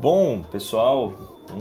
Bom, pessoal,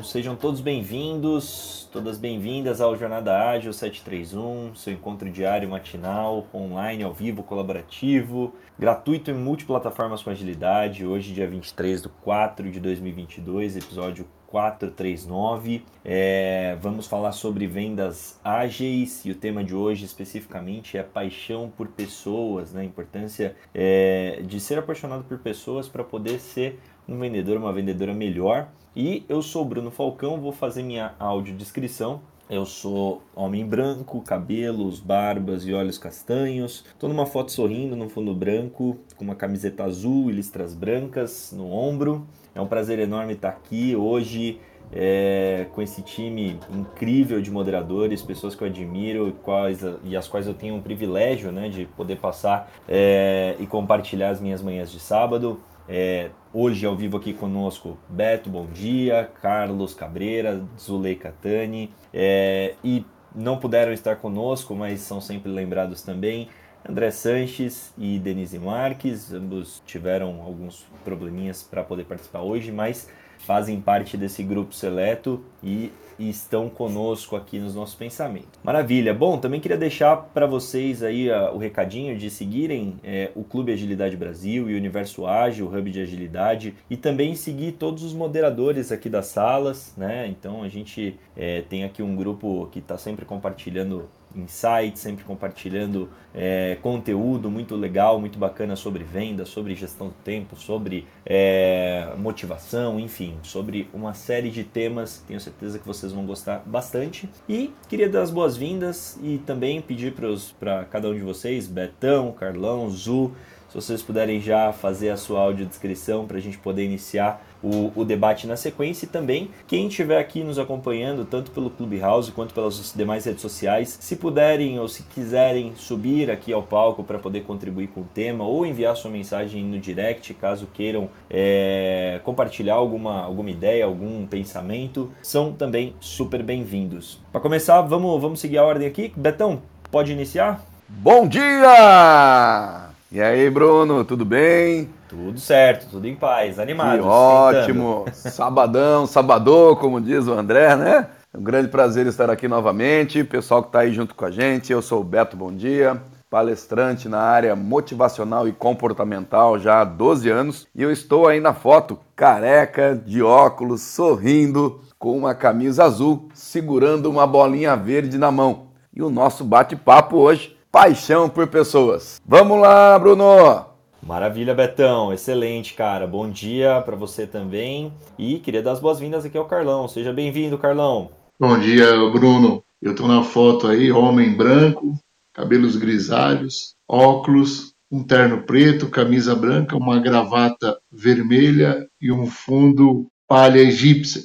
sejam todos bem-vindos, todas bem-vindas ao Jornada Ágil 731, seu encontro diário matinal, online, ao vivo, colaborativo, gratuito em multiplataformas com agilidade. Hoje, dia 23 de 4 de 2022, episódio 439. É, vamos falar sobre vendas ágeis e o tema de hoje especificamente é paixão por pessoas, né? a importância é, de ser apaixonado por pessoas para poder ser um vendedor, uma vendedora melhor. E eu sou Bruno Falcão, vou fazer minha audiodescrição. Eu sou homem branco, cabelos, barbas e olhos castanhos. Estou numa foto sorrindo no fundo branco, com uma camiseta azul e listras brancas no ombro. É um prazer enorme estar aqui hoje é, com esse time incrível de moderadores, pessoas que eu admiro quais, e as quais eu tenho o privilégio né, de poder passar é, e compartilhar as minhas manhãs de sábado. É, hoje ao vivo aqui conosco Beto, bom dia, Carlos Cabreira, Zuleika Tani é, e não puderam estar conosco, mas são sempre lembrados também. André Sanches e Denise Marques, ambos tiveram alguns probleminhas para poder participar hoje, mas fazem parte desse grupo seleto e estão conosco aqui nos nossos pensamentos. Maravilha. Bom, também queria deixar para vocês aí uh, o recadinho de seguirem é, o Clube Agilidade Brasil e o Universo Ágil, o Hub de Agilidade, e também seguir todos os moderadores aqui das salas, né? Então a gente é, tem aqui um grupo que está sempre compartilhando insights, sempre compartilhando é, conteúdo muito legal, muito bacana sobre venda, sobre gestão do tempo, sobre é, motivação, enfim, sobre uma série de temas. Tenho certeza que vocês vão gostar bastante. E queria dar as boas-vindas e também pedir para cada um de vocês, Betão, Carlão, Zu, vocês puderem já fazer a sua audiodescrição para a gente poder iniciar o, o, debate na sequência e também quem estiver aqui nos acompanhando, tanto pelo Clubhouse quanto pelas demais redes sociais, se puderem ou se quiserem subir aqui ao palco para poder contribuir com o tema ou enviar sua mensagem no direct, caso queiram é, compartilhar alguma, alguma ideia, algum pensamento, são também super bem-vindos. Para começar, vamos, vamos seguir a ordem aqui. Betão, pode iniciar? Bom dia! E aí, Bruno, tudo bem? Tudo certo, tudo em paz, animado. Ótimo! Sabadão, sabadão, como diz o André, né? É um grande prazer estar aqui novamente. Pessoal que está aí junto com a gente, eu sou o Beto Bom Dia, palestrante na área motivacional e comportamental já há 12 anos. E eu estou aí na foto, careca, de óculos, sorrindo, com uma camisa azul, segurando uma bolinha verde na mão. E o nosso bate-papo hoje paixão por pessoas. Vamos lá, Bruno! Maravilha, Betão. Excelente, cara. Bom dia para você também. E queria dar as boas-vindas aqui ao Carlão. Seja bem-vindo, Carlão. Bom dia, Bruno. Eu estou na foto aí, homem branco, cabelos grisalhos, óculos, um terno preto, camisa branca, uma gravata vermelha e um fundo palha egípcia.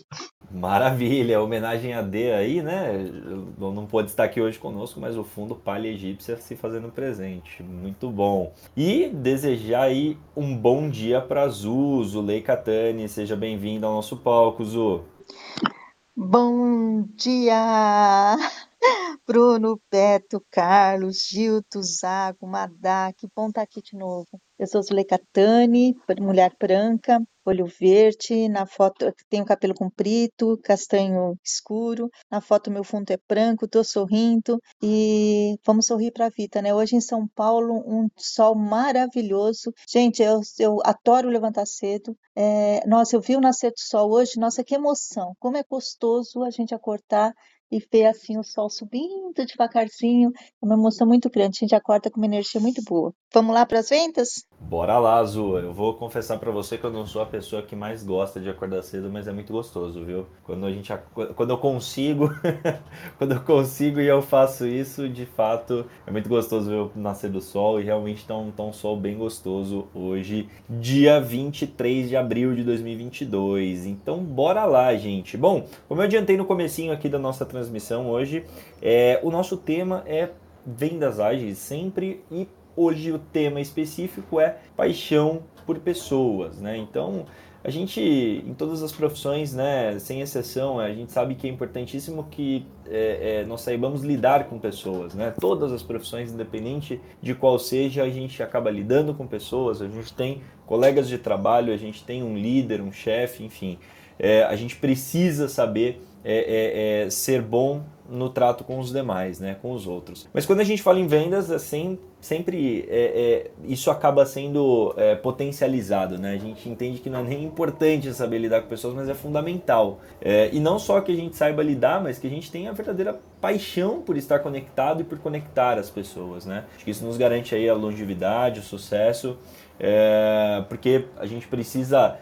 Maravilha, homenagem a D aí, né? Não pode estar aqui hoje conosco, mas o fundo palha egípcia se fazendo presente. Muito bom. E desejar aí um bom dia para Zu, Zulei Catani. Seja bem-vindo ao nosso palco, Zu. Bom dia! Bruno, Beto, Carlos, Gilto, Zago, bom estar aqui de novo. Eu sou Zuleika Tani, mulher branca, olho verde, na foto tenho cabelo comprido, castanho escuro, na foto meu fundo é branco, estou sorrindo e vamos sorrir para a vida, né? Hoje em São Paulo, um sol maravilhoso. Gente, eu, eu adoro levantar cedo. É, nossa, eu vi o nascer do sol hoje, nossa, que emoção! Como é gostoso a gente acordar e ver assim o sol subindo devagarzinho. É uma emoção muito grande. A gente acorda com uma energia muito boa. Vamos lá para as vendas? Bora lá, Azul. Eu vou confessar para você que eu não sou a pessoa que mais gosta de acordar cedo, mas é muito gostoso, viu? Quando a gente quando eu consigo, quando eu consigo e eu faço isso, de fato, é muito gostoso ver o nascer do sol e realmente tá um, tá um sol bem gostoso hoje, dia 23 de abril de 2022. Então, bora lá, gente. Bom, como eu adiantei no comecinho aqui da nossa transmissão hoje, é, o nosso tema é vendas ágeis sempre e Hoje o tema específico é paixão por pessoas, né? Então, a gente, em todas as profissões, né, sem exceção, a gente sabe que é importantíssimo que é, é, nós saibamos lidar com pessoas, né? Todas as profissões, independente de qual seja, a gente acaba lidando com pessoas, a gente tem colegas de trabalho, a gente tem um líder, um chefe, enfim. é, a gente precisa saber é, é, é, ser bom no trato com os demais, né, com os outros. Mas quando a gente fala em vendas, assim, sempre é, é, isso acaba sendo é, potencializado, né? A gente entende que não é nem importante saber lidar com pessoas, mas é fundamental. E não só que a gente saiba lidar, mas que a gente tenha a verdadeira paixão por estar conectado e por conectar as pessoas, né? Acho que isso nos garante aí a longevidade, o sucesso, porque a gente precisa,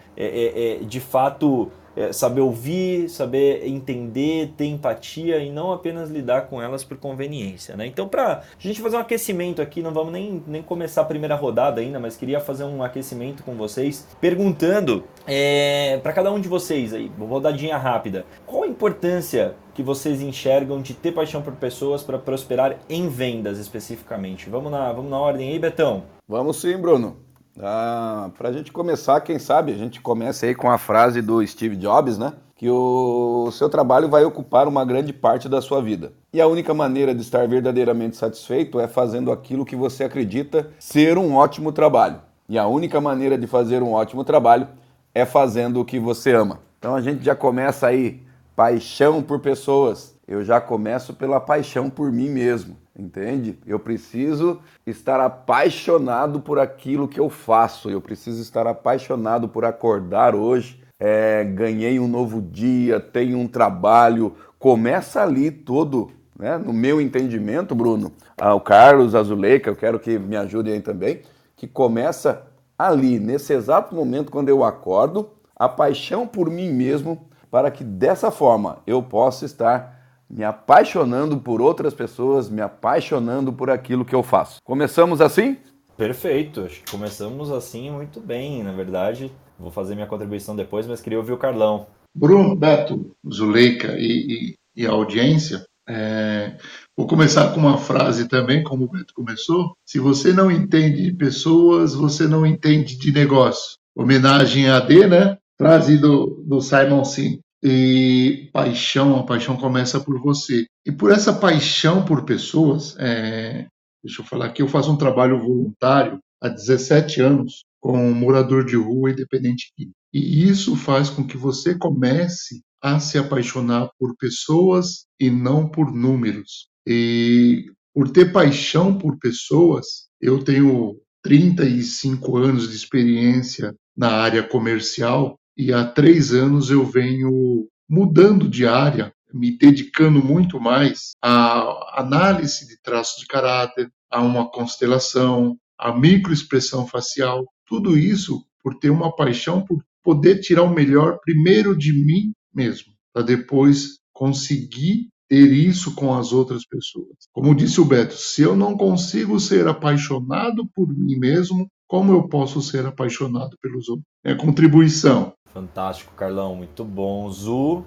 de fato é, saber ouvir, saber entender, ter empatia e não apenas lidar com elas por conveniência. Né? Então, para a gente fazer um aquecimento aqui, não vamos nem, nem começar a primeira rodada ainda, mas queria fazer um aquecimento com vocês, perguntando é, para cada um de vocês aí, rodadinha rápida, qual a importância que vocês enxergam de ter paixão por pessoas para prosperar em vendas especificamente? Vamos na, vamos na ordem aí, Betão? Vamos sim, Bruno. Ah, para a gente começar, quem sabe a gente começa aí com a frase do Steve Jobs, né? Que o seu trabalho vai ocupar uma grande parte da sua vida. E a única maneira de estar verdadeiramente satisfeito é fazendo aquilo que você acredita ser um ótimo trabalho. E a única maneira de fazer um ótimo trabalho é fazendo o que você ama. Então a gente já começa aí paixão por pessoas. Eu já começo pela paixão por mim mesmo entende? Eu preciso estar apaixonado por aquilo que eu faço, eu preciso estar apaixonado por acordar hoje. É, ganhei um novo dia, tenho um trabalho. Começa ali todo, né? No meu entendimento, Bruno, ah, o Carlos Azuleika, eu quero que me ajudem aí também, que começa ali, nesse exato momento, quando eu acordo, a paixão por mim mesmo, para que dessa forma eu possa estar me apaixonando por outras pessoas, me apaixonando por aquilo que eu faço. Começamos assim? Perfeito, acho que começamos assim muito bem, na verdade. Vou fazer minha contribuição depois, mas queria ouvir o Carlão. Bruno, Beto, Zuleika e, e, e a audiência, é, vou começar com uma frase também, como o Beto começou. Se você não entende de pessoas, você não entende de negócio. Homenagem a D, né? Frase do, do Simon Sinek e paixão, a paixão começa por você. E por essa paixão por pessoas, é, deixa eu falar aqui, eu faço um trabalho voluntário há 17 anos com um morador de rua independente E isso faz com que você comece a se apaixonar por pessoas e não por números. E por ter paixão por pessoas, eu tenho 35 anos de experiência na área comercial e há três anos eu venho mudando de área, me dedicando muito mais à análise de traços de caráter, a uma constelação, a microexpressão facial, tudo isso por ter uma paixão por poder tirar o melhor primeiro de mim mesmo, para depois conseguir ter isso com as outras pessoas. Como disse o Beto, se eu não consigo ser apaixonado por mim mesmo, como eu posso ser apaixonado pelos outros? É contribuição. Fantástico, Carlão, muito bom. Zu.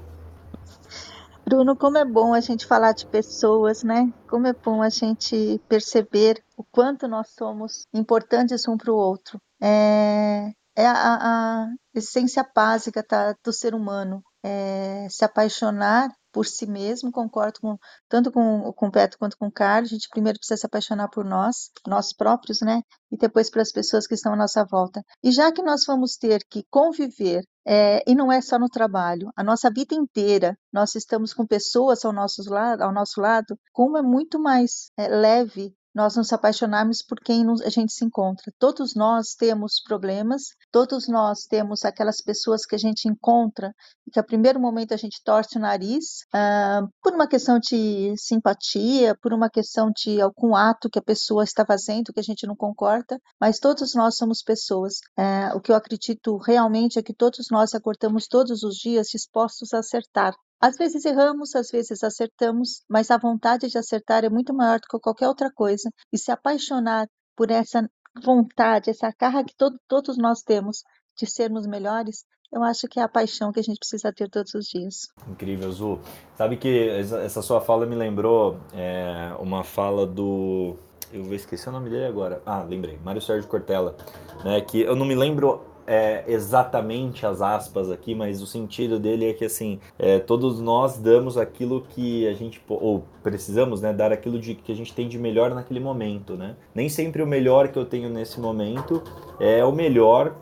Bruno, como é bom a gente falar de pessoas, né? Como é bom a gente perceber o quanto nós somos importantes um para o outro. É, é a, a, essência básica tá, do ser humano. É se apaixonar por si mesmo, concordo com, tanto com, com o Petro quanto com o Carlos, a gente primeiro precisa se apaixonar por nós, nós próprios, né? E depois pelas pessoas que estão à nossa volta. E já que nós vamos ter que conviver, é, e não é só no trabalho, a nossa vida inteira, nós estamos com pessoas ao nosso lado, ao nosso lado como é muito mais é, leve nós nos apaixonarmos por quem a gente se encontra. Todos nós temos problemas, todos nós temos aquelas pessoas que a gente encontra e que a primeiro momento a gente torce o nariz uh, por uma questão de simpatia, por uma questão de algum ato que a pessoa está fazendo que a gente não concorda, mas todos nós somos pessoas. Uh, o que eu acredito realmente é que todos nós acordamos todos os dias dispostos a acertar. Às vezes erramos, às vezes acertamos, mas a vontade de acertar é muito maior do que qualquer outra coisa. E se apaixonar por essa vontade, essa carga que todo, todos nós temos de sermos melhores, eu acho que é a paixão que a gente precisa ter todos os dias. Incrível, Zu. Sabe que essa sua fala me lembrou é, uma fala do. Eu vou esquecer o nome dele agora. Ah, lembrei. Mário Sérgio Cortella. Né, que eu não me lembro é, exatamente as aspas aqui, mas o sentido dele é que assim é, todos nós damos aquilo que a gente ou precisamos, né, dar aquilo de que a gente tem de melhor naquele momento, né? Nem sempre o melhor que eu tenho nesse momento é o melhor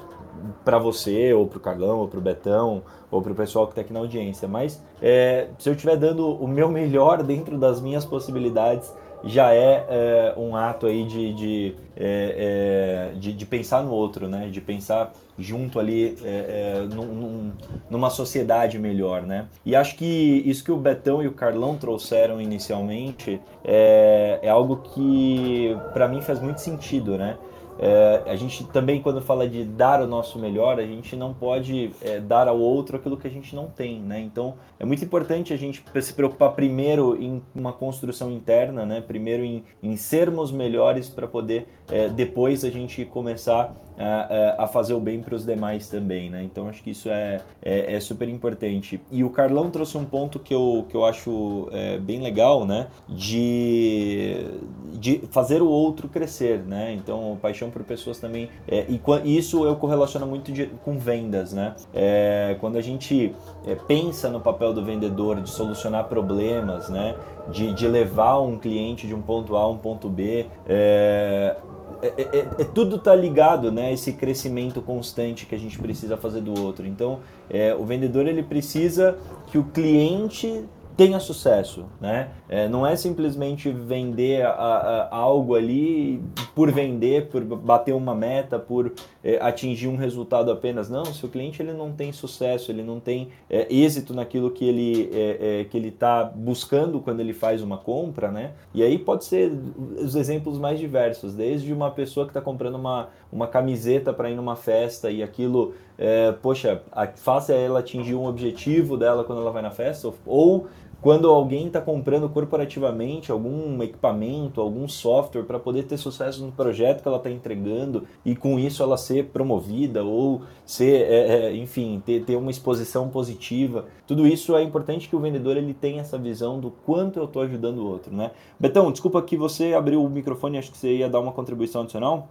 para você, ou para o Carlão, ou para o Betão, ou para o pessoal que está aqui na audiência. Mas é, se eu estiver dando o meu melhor dentro das minhas possibilidades, já é, é um ato aí de, de, é, é, de, de, pensar no outro, né? De pensar junto ali é, é, num, numa sociedade melhor, né? E acho que isso que o Betão e o Carlão trouxeram inicialmente é, é algo que para mim faz muito sentido, né? É, a gente também, quando fala de dar o nosso melhor, a gente não pode é, dar ao outro aquilo que a gente não tem, né? Então, é muito importante a gente se preocupar primeiro em uma construção interna, né? Primeiro em, em sermos melhores para poder é, depois a gente começar a, a fazer o bem para os demais também, né? Então acho que isso é, é, é, super importante. E o Carlão trouxe um ponto que eu, que eu acho é, bem legal, né? De, de fazer o outro crescer, né? Então paixão por pessoas também. É, e isso eu correlaciono muito de, com vendas, né? É, quando a gente é, pensa no papel do vendedor de solucionar problemas, né? De, de levar um cliente de um ponto A a um ponto B, é, é, é, é, tudo tá ligado, né? Esse crescimento constante que a gente precisa fazer do outro. Então, é, o vendedor ele precisa que o cliente tenha sucesso, né? É, não é simplesmente vender a, a, algo ali por vender, por bater uma meta, por é, atingir um resultado apenas. Não, se o cliente ele não tem sucesso, ele não tem é, êxito naquilo que ele é, é, que ele está buscando quando ele faz uma compra, né? E aí pode ser os exemplos mais diversos, desde uma pessoa que está comprando uma, uma camiseta para ir numa festa e aquilo, é, poxa, faça ela atingir um objetivo dela quando ela vai na festa, ou quando alguém está comprando corporativamente algum equipamento, algum software para poder ter sucesso no projeto que ela está entregando e com isso ela ser promovida ou ser, é, é, enfim, ter, ter uma exposição positiva. Tudo isso é importante que o vendedor ele tenha essa visão do quanto eu estou ajudando o outro, né? Betão, desculpa que você abriu o microfone, acho que você ia dar uma contribuição adicional.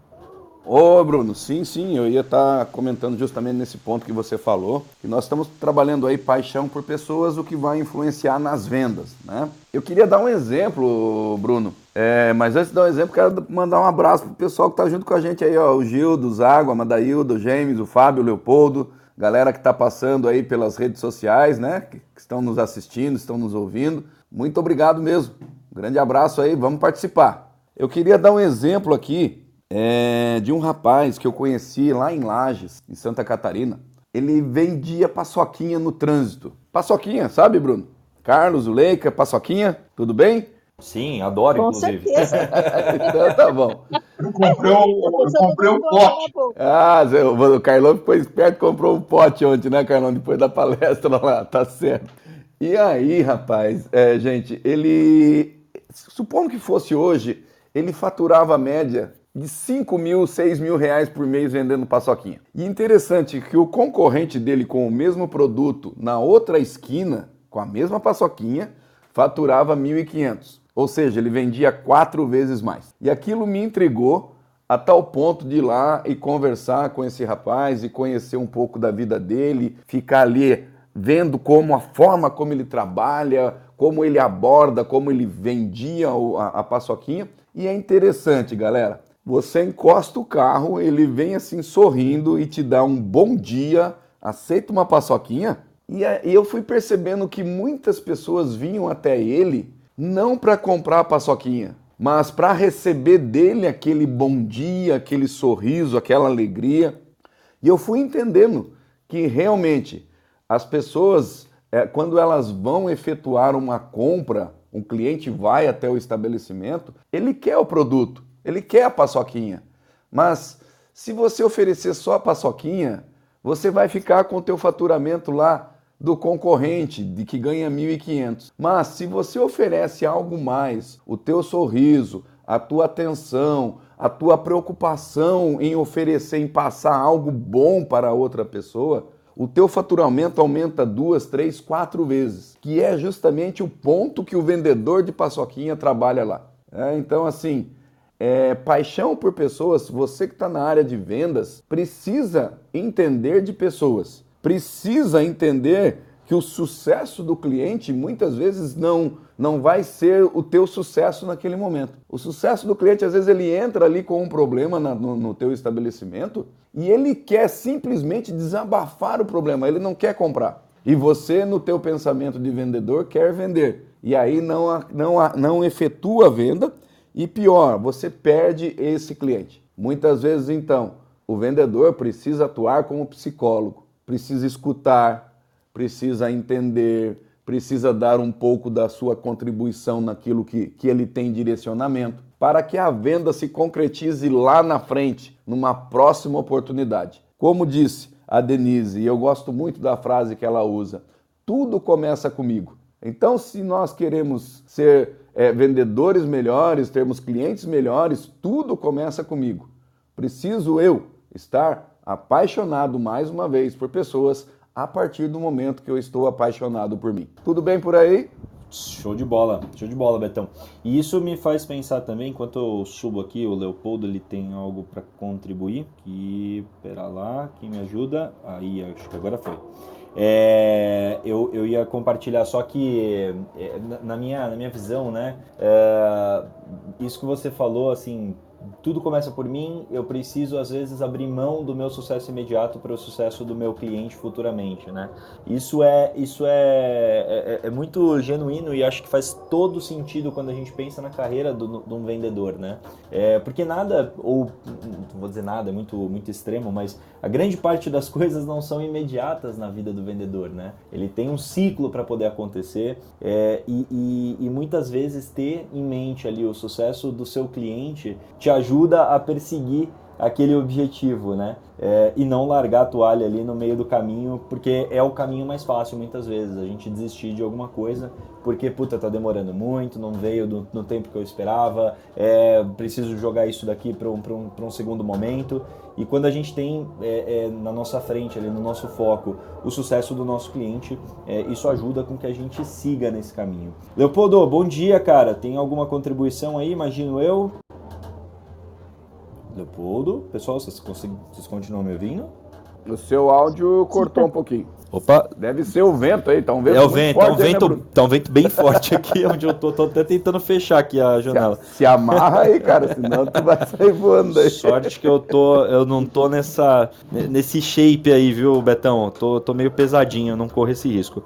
Ô Bruno, sim, sim, eu ia estar tá comentando justamente nesse ponto que você falou, que nós estamos trabalhando aí paixão por pessoas, o que vai influenciar nas vendas, né? Eu queria dar um exemplo, Bruno, é, mas antes de dar um exemplo, quero mandar um abraço pro pessoal que está junto com a gente aí, ó, o Gildo, o Zago, a Madaildo, o James, o Fábio, o Leopoldo, galera que está passando aí pelas redes sociais, né, que, que estão nos assistindo, estão nos ouvindo, muito obrigado mesmo, grande abraço aí, vamos participar. Eu queria dar um exemplo aqui é, de um rapaz que eu conheci lá em Lages, em Santa Catarina. Ele vendia paçoquinha no trânsito. Paçoquinha, sabe, Bruno? Carlos, o Leica, paçoquinha, tudo bem? Sim, adoro, Com inclusive. certeza. então tá bom. Eu comprei um, eu comprei um pote. Ah, o Carlão ficou esperto comprou um pote ontem, né, Carlão? Depois da palestra lá, tá certo. E aí, rapaz, é, gente, ele. Supondo que fosse hoje, ele faturava a média de 5 mil, 6 mil reais por mês vendendo paçoquinha. E interessante que o concorrente dele com o mesmo produto na outra esquina, com a mesma paçoquinha, faturava 1.500. Ou seja, ele vendia quatro vezes mais. E aquilo me intrigou a tal ponto de ir lá e conversar com esse rapaz e conhecer um pouco da vida dele, ficar ali vendo como a forma como ele trabalha, como ele aborda, como ele vendia a, a paçoquinha. E é interessante, galera. Você encosta o carro, ele vem assim sorrindo e te dá um bom dia, aceita uma paçoquinha. E eu fui percebendo que muitas pessoas vinham até ele não para comprar a paçoquinha, mas para receber dele aquele bom dia, aquele sorriso, aquela alegria. E eu fui entendendo que realmente as pessoas, é, quando elas vão efetuar uma compra, um cliente vai até o estabelecimento, ele quer o produto. Ele quer a paçoquinha. Mas se você oferecer só a paçoquinha, você vai ficar com o teu faturamento lá do concorrente, de que ganha 1.500. Mas se você oferece algo mais, o teu sorriso, a tua atenção, a tua preocupação em oferecer, em passar algo bom para outra pessoa, o teu faturamento aumenta duas, três, quatro vezes, que é justamente o ponto que o vendedor de paçoquinha trabalha lá. É, então, assim, é, paixão por pessoas, você que está na área de vendas, precisa entender de pessoas, precisa entender que o sucesso do cliente muitas vezes não, não vai ser o teu sucesso naquele momento. O sucesso do cliente, às vezes, ele entra ali com um problema na, no, no teu estabelecimento e ele quer simplesmente desabafar o problema, ele não quer comprar. E você, no teu pensamento de vendedor, quer vender. E aí não, não, não efetua a venda e pior, você perde esse cliente. Muitas vezes, então, o vendedor precisa atuar como psicólogo, precisa escutar, precisa entender, precisa dar um pouco da sua contribuição naquilo que, que ele tem direcionamento, para que a venda se concretize lá na frente, numa próxima oportunidade. Como disse a Denise, e eu gosto muito da frase que ela usa: tudo começa comigo. Então, se nós queremos ser é, vendedores melhores, termos clientes melhores, tudo começa comigo. Preciso eu estar apaixonado mais uma vez por pessoas a partir do momento que eu estou apaixonado por mim. Tudo bem por aí? Show de bola, show de bola, Betão. E isso me faz pensar também, enquanto eu subo aqui, o Leopoldo ele tem algo para contribuir. Que, pera lá, quem me ajuda? Aí, acho que agora foi. É, eu, eu ia compartilhar só que é, na, minha, na minha visão, né? É, isso que você falou, assim, tudo começa por mim, eu preciso às vezes abrir mão do meu sucesso imediato para o sucesso do meu cliente futuramente, né? Isso é isso é, é, é, muito genuíno e acho que faz todo sentido quando a gente pensa na carreira de um vendedor, né? É, porque nada, ou vou dizer nada, é muito, muito extremo, mas a grande parte das coisas não são imediatas na vida do vendedor, né? Ele tem um ciclo para poder acontecer é, e, e, e muitas vezes ter em mente ali o sucesso do seu cliente te ajuda a perseguir aquele objetivo, né? É, e não largar a toalha ali no meio do caminho, porque é o caminho mais fácil muitas vezes, a gente desistir de alguma coisa, porque, puta, tá demorando muito, não veio do, no tempo que eu esperava, é, preciso jogar isso daqui para um, um, um segundo momento. E quando a gente tem é, é, na nossa frente, ali no nosso foco, o sucesso do nosso cliente, é, isso ajuda com que a gente siga nesse caminho. Leopoldo, bom dia, cara. Tem alguma contribuição aí, imagino eu? Leopoldo. Pessoal, vocês, vocês continuam me ouvindo? O seu áudio cortou um pouquinho. Opa! Deve ser o vento aí, tá um vento É o vento, tá um vento, aí, né, tá um vento bem forte aqui onde eu tô. Tô até tentando fechar aqui a janela. Se, se amarra aí, cara, senão tu vai sair voando aí. Sorte que eu tô, eu não tô nessa, nesse shape aí, viu, Betão? Tô, tô meio pesadinho, não corro esse risco.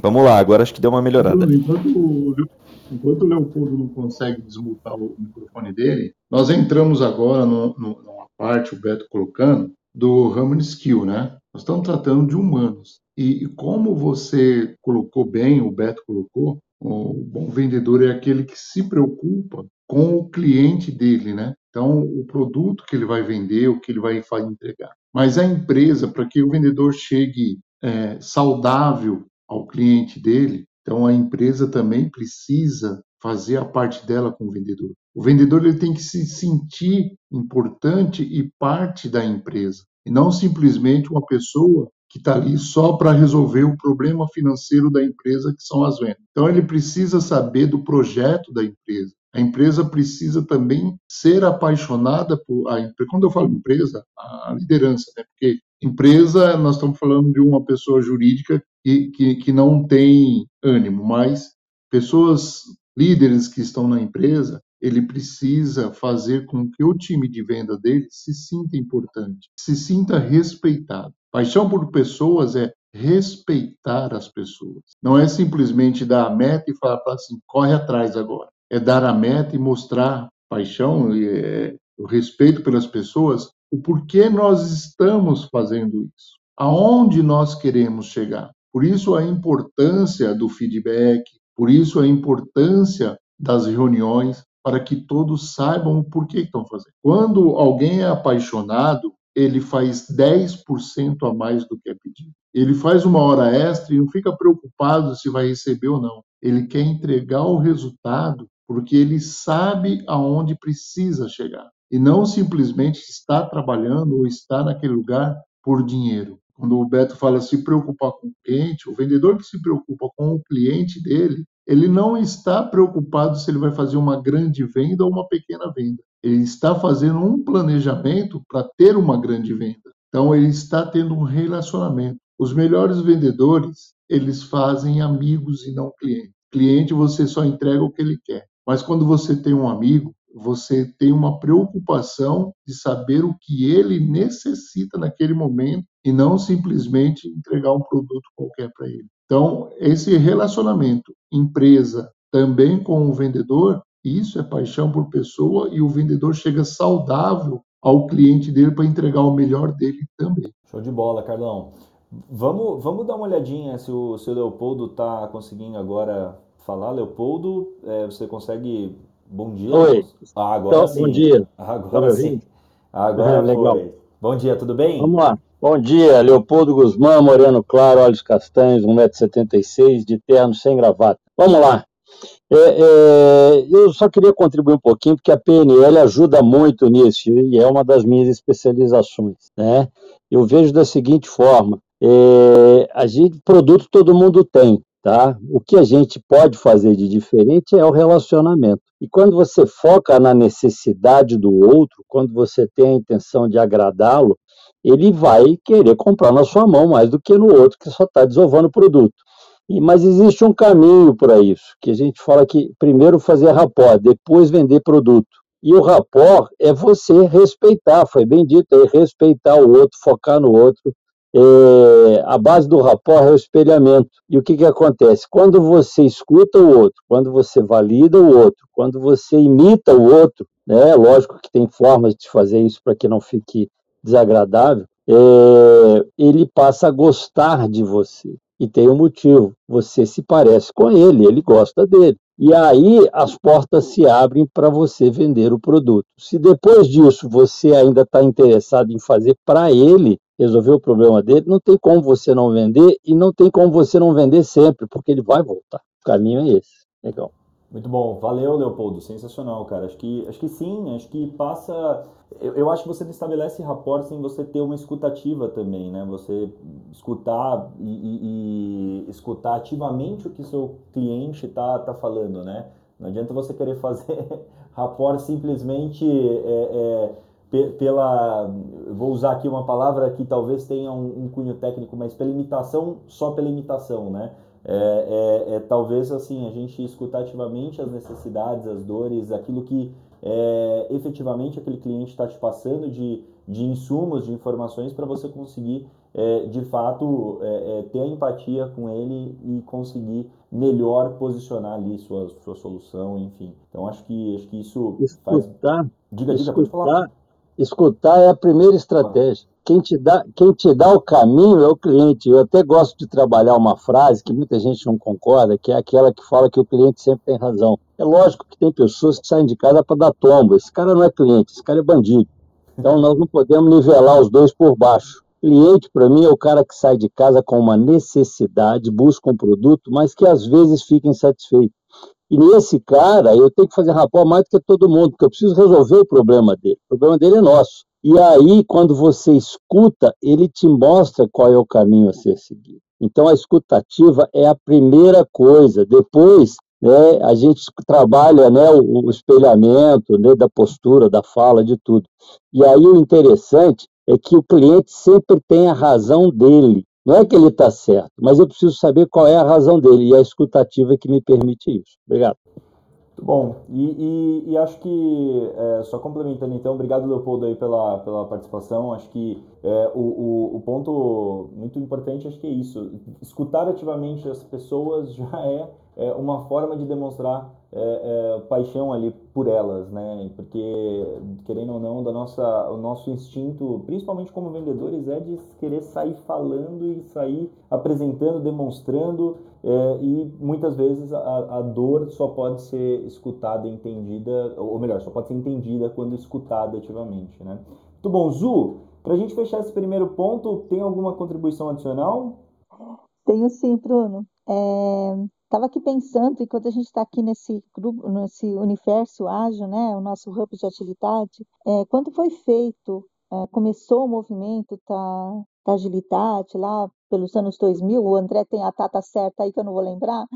Vamos lá, agora acho que deu uma melhorada. Enquanto Enquanto o Leopoldo não consegue desmutar o microfone dele, nós entramos agora no, no, numa parte, o Beto colocando, do Human Skill, né? Nós estamos tratando de humanos. E, e como você colocou bem, o Beto colocou, o bom vendedor é aquele que se preocupa com o cliente dele, né? Então, o produto que ele vai vender, o que ele vai entregar. Mas a empresa, para que o vendedor chegue é, saudável ao cliente dele, então a empresa também precisa fazer a parte dela com o vendedor. O vendedor ele tem que se sentir importante e parte da empresa, e não simplesmente uma pessoa que está ali só para resolver o problema financeiro da empresa, que são as vendas. Então ele precisa saber do projeto da empresa. A empresa precisa também ser apaixonada por a. Quando eu falo empresa, a liderança, né? Porque empresa, nós estamos falando de uma pessoa jurídica que, que, que não tem ânimo, mas pessoas líderes que estão na empresa, ele precisa fazer com que o time de venda dele se sinta importante, se sinta respeitado. Paixão por pessoas é respeitar as pessoas. Não é simplesmente dar a meta e falar assim, corre atrás agora. É dar a meta e mostrar paixão e é, o respeito pelas pessoas, o porquê nós estamos fazendo isso, aonde nós queremos chegar. Por isso a importância do feedback, por isso a importância das reuniões, para que todos saibam o porquê que estão fazendo. Quando alguém é apaixonado, ele faz 10% a mais do que é pedido. Ele faz uma hora extra e não fica preocupado se vai receber ou não. Ele quer entregar o resultado porque ele sabe aonde precisa chegar e não simplesmente está trabalhando ou está naquele lugar por dinheiro. Quando o Beto fala se preocupar com o cliente, o vendedor que se preocupa com o cliente dele, ele não está preocupado se ele vai fazer uma grande venda ou uma pequena venda. Ele está fazendo um planejamento para ter uma grande venda. Então ele está tendo um relacionamento. Os melhores vendedores, eles fazem amigos e não clientes. Cliente você só entrega o que ele quer. Mas quando você tem um amigo, você tem uma preocupação de saber o que ele necessita naquele momento e não simplesmente entregar um produto qualquer para ele. Então, esse relacionamento empresa também com o vendedor, isso é paixão por pessoa e o vendedor chega saudável ao cliente dele para entregar o melhor dele também. Show de bola, Carlão. Vamos, vamos dar uma olhadinha se o, se o Leopoldo está conseguindo agora falar. Leopoldo, é, você consegue. Bom dia. Oi. Ah, agora então, sim. Bom dia. Agora sim. Agora é, legal. Bom dia, tudo bem? Vamos lá. Bom dia, Leopoldo Guzmán, moreno claro, olhos castanhos, 1,76m, de terno, sem gravata. Vamos lá. É, é, eu só queria contribuir um pouquinho, porque a PNL ajuda muito nisso, e é uma das minhas especializações. Né? Eu vejo da seguinte forma: é, a gente, produto todo mundo tem, tá? O que a gente pode fazer de diferente é o relacionamento. E quando você foca na necessidade do outro, quando você tem a intenção de agradá-lo, ele vai querer comprar na sua mão mais do que no outro que só está desovando o produto. E, mas existe um caminho para isso, que a gente fala que primeiro fazer rapport, depois vender produto. E o rapport é você respeitar, foi bem dito aí, respeitar o outro, focar no outro. É, a base do rapport é o espelhamento. E o que, que acontece? Quando você escuta o outro, quando você valida o outro, quando você imita o outro, né, lógico que tem formas de fazer isso para que não fique desagradável, é, ele passa a gostar de você. E tem um motivo: você se parece com ele, ele gosta dele. E aí as portas se abrem para você vender o produto. Se depois disso você ainda está interessado em fazer para ele resolver o problema dele, não tem como você não vender e não tem como você não vender sempre, porque ele vai voltar. O caminho é esse. Legal. Muito bom, valeu Leopoldo, sensacional, cara. Acho que, acho que sim, acho que passa. Eu, eu acho que você estabelece rapport sem você ter uma escutativa também, né? Você escutar e, e, e escutar ativamente o que seu cliente tá, tá falando, né? Não adianta você querer fazer rapport simplesmente é, é, pela. Vou usar aqui uma palavra que talvez tenha um, um cunho técnico, mas pela imitação, só pela imitação, né? É, é, é, talvez assim a gente escutar ativamente as necessidades, as dores, aquilo que é, efetivamente aquele cliente está te passando de, de insumos, de informações para você conseguir é, de fato é, é, ter a empatia com ele e conseguir melhor posicionar ali sua, sua solução, enfim. Então acho que acho que isso escutar, faz. Diga, diga, escutar, pode falar. Escutar é a primeira estratégia quem te, dá, quem te dá o caminho é o cliente. Eu até gosto de trabalhar uma frase que muita gente não concorda, que é aquela que fala que o cliente sempre tem razão. É lógico que tem pessoas que saem de casa para dar tombo. Esse cara não é cliente, esse cara é bandido. Então nós não podemos nivelar os dois por baixo. Cliente, para mim, é o cara que sai de casa com uma necessidade, busca um produto, mas que às vezes fica insatisfeito. E nesse cara, eu tenho que fazer rapport mais do que todo mundo, porque eu preciso resolver o problema dele. O problema dele é nosso. E aí, quando você escuta, ele te mostra qual é o caminho a ser seguido. Então, a escutativa é a primeira coisa. Depois, né, a gente trabalha né, o, o espelhamento né, da postura, da fala, de tudo. E aí, o interessante é que o cliente sempre tem a razão dele. Não é que ele está certo, mas eu preciso saber qual é a razão dele. E a escutativa é que me permite isso. Obrigado. Muito bom. E, e, e acho que, é, só complementando então, obrigado Leopoldo aí pela, pela participação. Acho que é, o, o, o, ponto muito importante acho que é isso. Escutar ativamente as pessoas já é, é uma forma de demonstrar é, é, paixão ali por elas, né? Porque, querendo ou não, da nossa, o nosso instinto, principalmente como vendedores, é de querer sair falando e sair apresentando, demonstrando, é, e muitas vezes a, a, dor só pode ser escutada entendida, ou melhor, só pode ser entendida quando escutada ativamente, né? Muito bom, Zu, para a gente fechar esse primeiro ponto, tem alguma contribuição adicional? Tenho sim, Bruno. É, Estava aqui pensando, enquanto a gente está aqui nesse grupo, nesse universo ágil, né, o nosso hub de agilidade, é, quando foi feito, é, começou o movimento da, da agilidade lá pelos anos 2000, o André tem a data certa aí que eu não vou lembrar,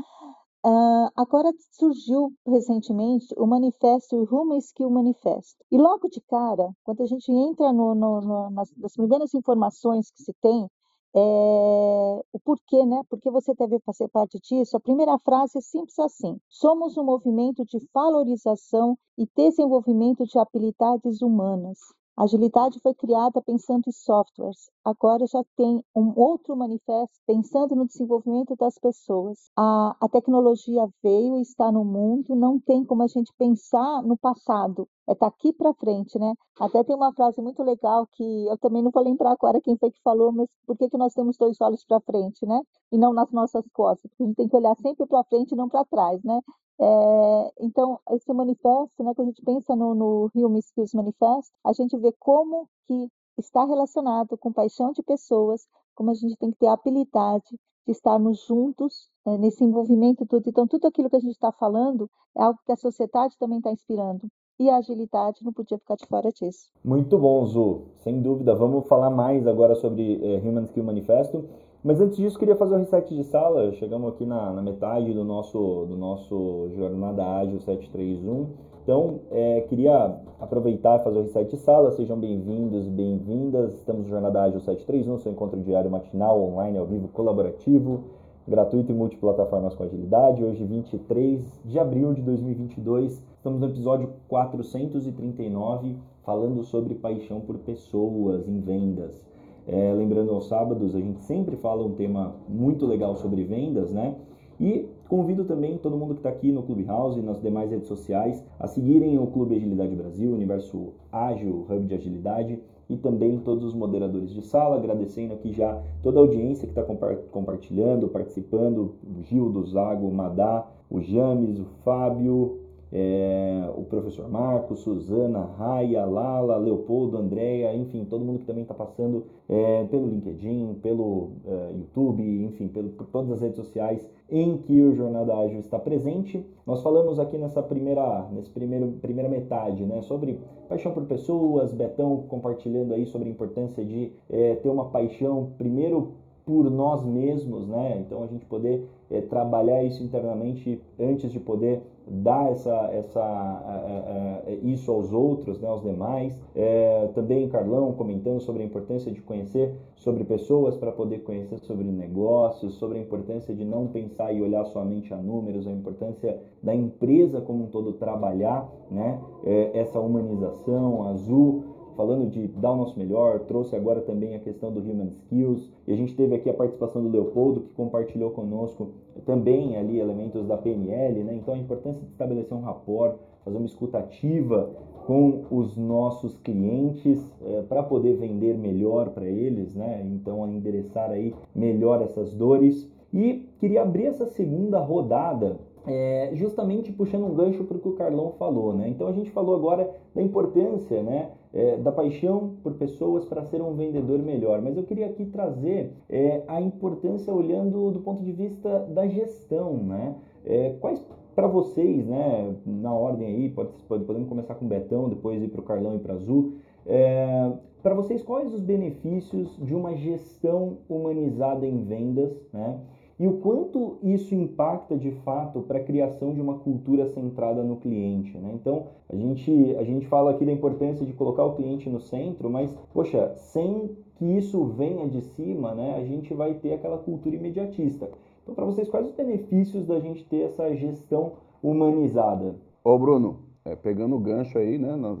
Uh, agora surgiu recentemente o manifesto, o Human Skill Manifesto. E logo de cara, quando a gente entra no, no, no, nas, nas primeiras informações que se tem, é, o porquê, né? Por que você deve fazer parte disso? A primeira frase é simples assim: somos um movimento de valorização e desenvolvimento de habilidades humanas. Agilidade foi criada pensando em softwares. Agora já tem um outro manifesto pensando no desenvolvimento das pessoas. A, a tecnologia veio e está no mundo, não tem como a gente pensar no passado. É daqui para frente, né? Até tem uma frase muito legal que eu também não vou lembrar agora quem foi que falou, mas por que, que nós temos dois olhos para frente, né? E não nas nossas costas? Porque a gente tem que olhar sempre para frente e não para trás, né? É, então, esse manifesto, né, quando a gente pensa no, no Human Skills Manifesto, a gente vê como que está relacionado com paixão de pessoas, como a gente tem que ter a habilidade de estarmos juntos é, nesse envolvimento tudo. Então, tudo aquilo que a gente está falando é algo que a sociedade também está inspirando. E a agilidade não podia ficar de fora disso. Muito bom, Zu. Sem dúvida. Vamos falar mais agora sobre é, Human Skill Manifesto. Mas antes disso, queria fazer um reset de sala. Chegamos aqui na, na metade do nosso, do nosso Jornada Ágil 731. Então, é, queria aproveitar e fazer o reset de sala. Sejam bem-vindos bem-vindas. Estamos no Jornada Ágil 731, seu encontro diário matinal, online, ao vivo, colaborativo, gratuito e multiplataformas com agilidade. Hoje, 23 de abril de 2022, estamos no episódio 439, falando sobre paixão por pessoas em vendas. É, lembrando aos sábados, a gente sempre fala um tema muito legal sobre vendas, né? E convido também todo mundo que está aqui no Clubhouse e nas demais redes sociais a seguirem o Clube Agilidade Brasil, Universo Ágil, Hub de Agilidade e também todos os moderadores de sala, agradecendo aqui já toda a audiência que está compartilhando, participando, o Gil, do Zago, o Madá, o James, o Fábio, é, o professor Marcos, Suzana, Raia, Lala, Leopoldo, Andréia, enfim, todo mundo que também está passando é, pelo LinkedIn, pelo é, YouTube, enfim, pelo, por todas as redes sociais em que o Jornada Ágil está presente. Nós falamos aqui nessa primeira, nesse primeiro, primeira metade né, sobre paixão por pessoas, Betão compartilhando aí sobre a importância de é, ter uma paixão, primeiro por nós mesmos, né? Então a gente poder é, trabalhar isso internamente antes de poder dar essa, essa, é, é, isso aos outros, né, aos demais. É, também Carlão comentando sobre a importância de conhecer sobre pessoas para poder conhecer sobre negócios, sobre a importância de não pensar e olhar somente a números, a importância da empresa como um todo trabalhar, né, é, essa humanização, azul falando de dar o nosso melhor, trouxe agora também a questão do Human Skills, e a gente teve aqui a participação do Leopoldo, que compartilhou conosco também ali elementos da PNL, né? Então a importância de estabelecer um rapport, fazer uma escutativa com os nossos clientes é, para poder vender melhor para eles, né? Então endereçar aí melhor essas dores. E queria abrir essa segunda rodada é, justamente puxando um gancho para o que o Carlão falou, né? Então a gente falou agora da importância, né, é, da paixão por pessoas para ser um vendedor melhor, mas eu queria aqui trazer é, a importância olhando do ponto de vista da gestão, né? É, quais para vocês, né, na ordem aí, pode, pode, podemos começar com o Betão, depois ir para o Carlão e para a Azul. É, para vocês, quais os benefícios de uma gestão humanizada em vendas, né? E o quanto isso impacta de fato para a criação de uma cultura centrada no cliente. Né? Então, a gente, a gente fala aqui da importância de colocar o cliente no centro, mas, poxa, sem que isso venha de cima, né, a gente vai ter aquela cultura imediatista. Então, para vocês, quais os benefícios da gente ter essa gestão humanizada? Ô, Bruno, é, pegando o gancho aí, né, nós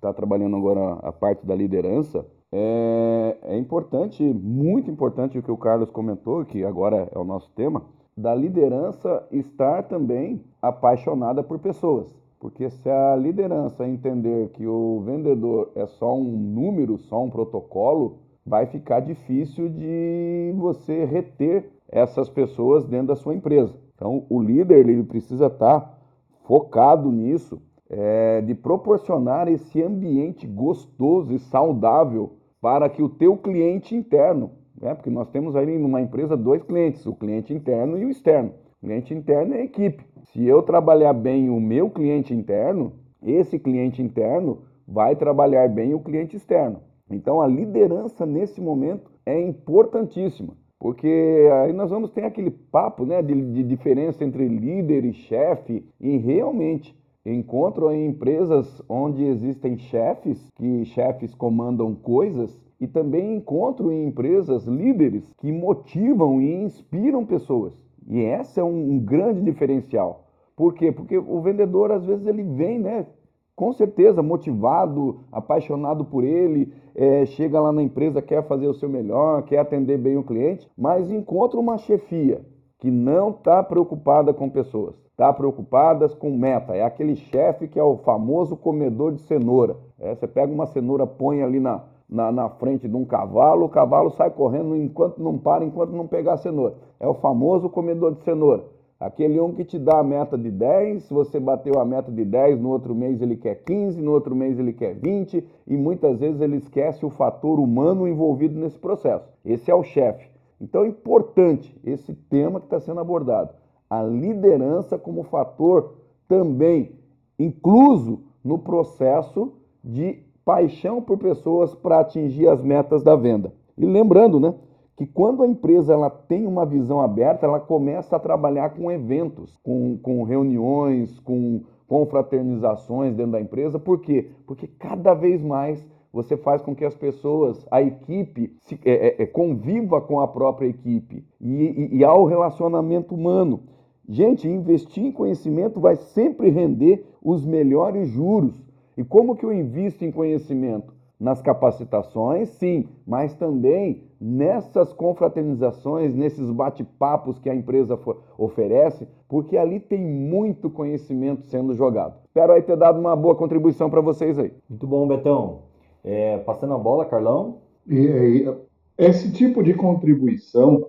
tá trabalhando agora a parte da liderança. É, é importante, muito importante o que o Carlos comentou, que agora é o nosso tema, da liderança estar também apaixonada por pessoas. Porque se a liderança entender que o vendedor é só um número, só um protocolo, vai ficar difícil de você reter essas pessoas dentro da sua empresa. Então, o líder ele precisa estar focado nisso, é, de proporcionar esse ambiente gostoso e saudável para que o teu cliente interno, né, porque nós temos aí numa empresa dois clientes, o cliente interno e o externo. O cliente interno é a equipe. Se eu trabalhar bem o meu cliente interno, esse cliente interno vai trabalhar bem o cliente externo. Então a liderança nesse momento é importantíssima, porque aí nós vamos ter aquele papo né, de, de diferença entre líder e chefe, e realmente encontro em empresas onde existem chefes, que chefes comandam coisas, e também encontro em empresas líderes que motivam e inspiram pessoas. E esse é um, um grande diferencial. Por quê? Porque o vendedor, às vezes, ele vem, né? Com certeza, motivado, apaixonado por ele, é, chega lá na empresa, quer fazer o seu melhor, quer atender bem o cliente, mas encontra uma chefia que não está preocupada com pessoas, está preocupada com meta. É aquele chefe que é o famoso comedor de cenoura. É, você pega uma cenoura, põe ali na, na, na, frente de um cavalo, o cavalo sai correndo enquanto não para, enquanto não pegar a cenoura. É o famoso comedor de cenoura. Aquele um que te dá a meta de 10, se você bateu a meta de 10, no outro mês ele quer 15, no outro mês ele quer 20, e muitas vezes ele esquece o fator humano envolvido nesse processo. Esse é o chefe. Então é importante esse tema que está sendo abordado. A liderança como fator também incluso no processo de paixão por pessoas para atingir as metas da venda. E lembrando, né, que quando a empresa ela tem uma visão aberta, ela começa a trabalhar com eventos, com, com reuniões, com confraternizações dentro da empresa. Por quê? Porque cada vez mais você faz com que as pessoas, a equipe, se, é, é, é conviva com a própria equipe e, e, e ao relacionamento humano. Gente, investir em conhecimento vai sempre render os melhores juros. E como que eu invisto em conhecimento? Nas capacitações, sim, mas também nessas confraternizações, nesses bate-papos que a empresa oferece, porque ali tem muito conhecimento sendo jogado. Espero aí ter dado uma boa contribuição para vocês aí. Muito bom, Betão. É, passando a bola, Carlão. E, e, esse tipo de contribuição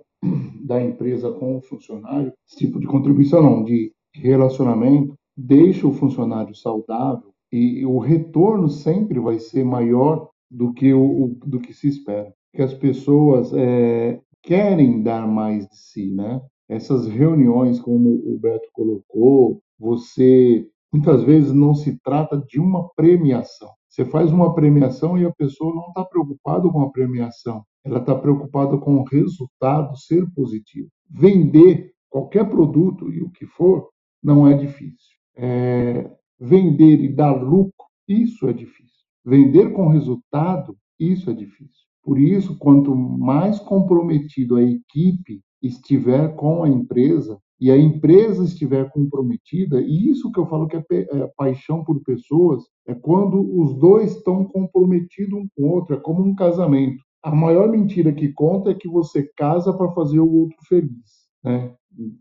da empresa com o funcionário, esse tipo de contribuição não, de relacionamento, deixa o funcionário saudável e o retorno sempre vai ser maior do que o, do que se espera. Que as pessoas é, querem dar mais de si, né? Essas reuniões, como o Beto colocou, você muitas vezes não se trata de uma premiação. Você faz uma premiação e a pessoa não está preocupada com a premiação, ela está preocupada com o resultado ser positivo. Vender qualquer produto e o que for não é difícil. É, Vender e dar lucro, isso é difícil. Vender com resultado, isso é difícil. Por isso, quanto mais comprometido a equipe estiver com a empresa e a empresa estiver comprometida, e isso que eu falo que é, é paixão por pessoas, é quando os dois estão comprometidos um com o outro, é como um casamento. A maior mentira que conta é que você casa para fazer o outro feliz. Né?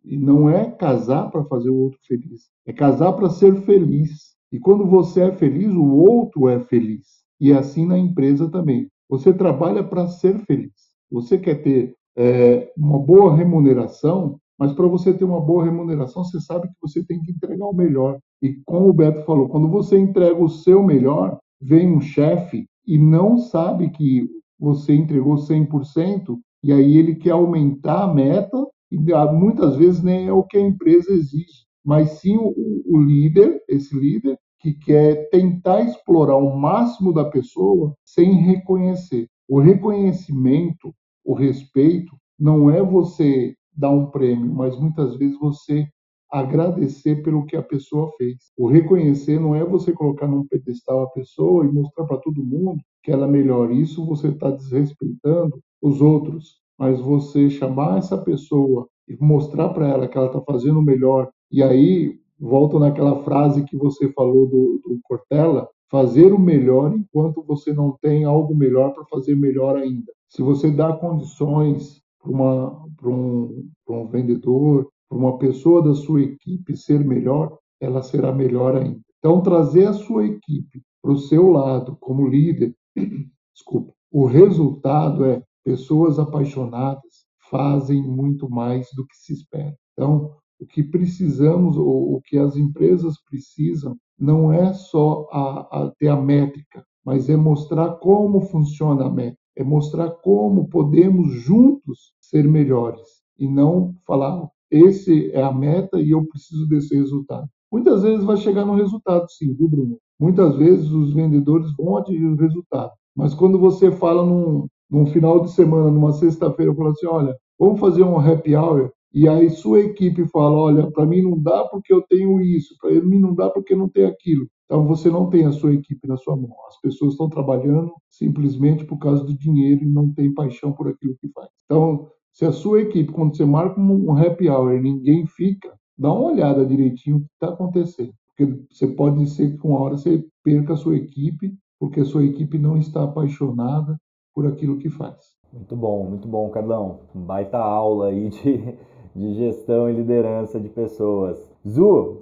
E não é casar para fazer o outro feliz, é casar para ser feliz. E quando você é feliz, o outro é feliz. E é assim na empresa também. Você trabalha para ser feliz. Você quer ter é, uma boa remuneração, mas para você ter uma boa remuneração, você sabe que você tem que entregar o melhor. E como o Beto falou, quando você entrega o seu melhor, vem um chefe e não sabe que você entregou 100%, e aí ele quer aumentar a meta e ah, muitas vezes nem é o que a empresa exige, mas sim o, o líder, esse líder, que quer tentar explorar o máximo da pessoa sem reconhecer. O reconhecimento, o respeito, não é você dar um prêmio, mas muitas vezes você agradecer pelo que a pessoa fez. O reconhecer não é você colocar num pedestal a pessoa e mostrar para todo mundo que ela é melhor. Isso você está desrespeitando os outros mas você chamar essa pessoa e mostrar para ela que ela está fazendo o melhor, e aí volto naquela frase que você falou do, do Cortella, fazer o melhor enquanto você não tem algo melhor para fazer melhor ainda. Se você dá condições para um, um vendedor, para uma pessoa da sua equipe ser melhor, ela será melhor ainda. Então, trazer a sua equipe para o seu lado como líder, desculpa, o resultado é Pessoas apaixonadas fazem muito mais do que se espera. Então, o que precisamos, ou o que as empresas precisam, não é só a, a ter a métrica, mas é mostrar como funciona a métrica, é mostrar como podemos juntos ser melhores e não falar esse é a meta e eu preciso desse resultado. Muitas vezes vai chegar no resultado, sim, viu, Bruno? Muitas vezes os vendedores vão atingir o resultado, mas quando você fala num, num final de semana, numa sexta-feira, eu falo assim: olha, vamos fazer um happy hour. e aí sua equipe fala, olha, para mim não dá porque eu tenho isso, para mim não dá porque não tem aquilo. Então você não tem a sua equipe na sua mão. As pessoas estão trabalhando simplesmente por causa do dinheiro e não tem paixão por aquilo que faz. Então, se a sua equipe, quando você marca um happy hour e ninguém fica, dá uma olhada direitinho o que está acontecendo. Porque você pode ser que uma hora você perca a sua equipe, porque a sua equipe não está apaixonada por aquilo que faz. Muito bom, muito bom, Carlão. Um baita aula aí de, de gestão e liderança de pessoas. Zu!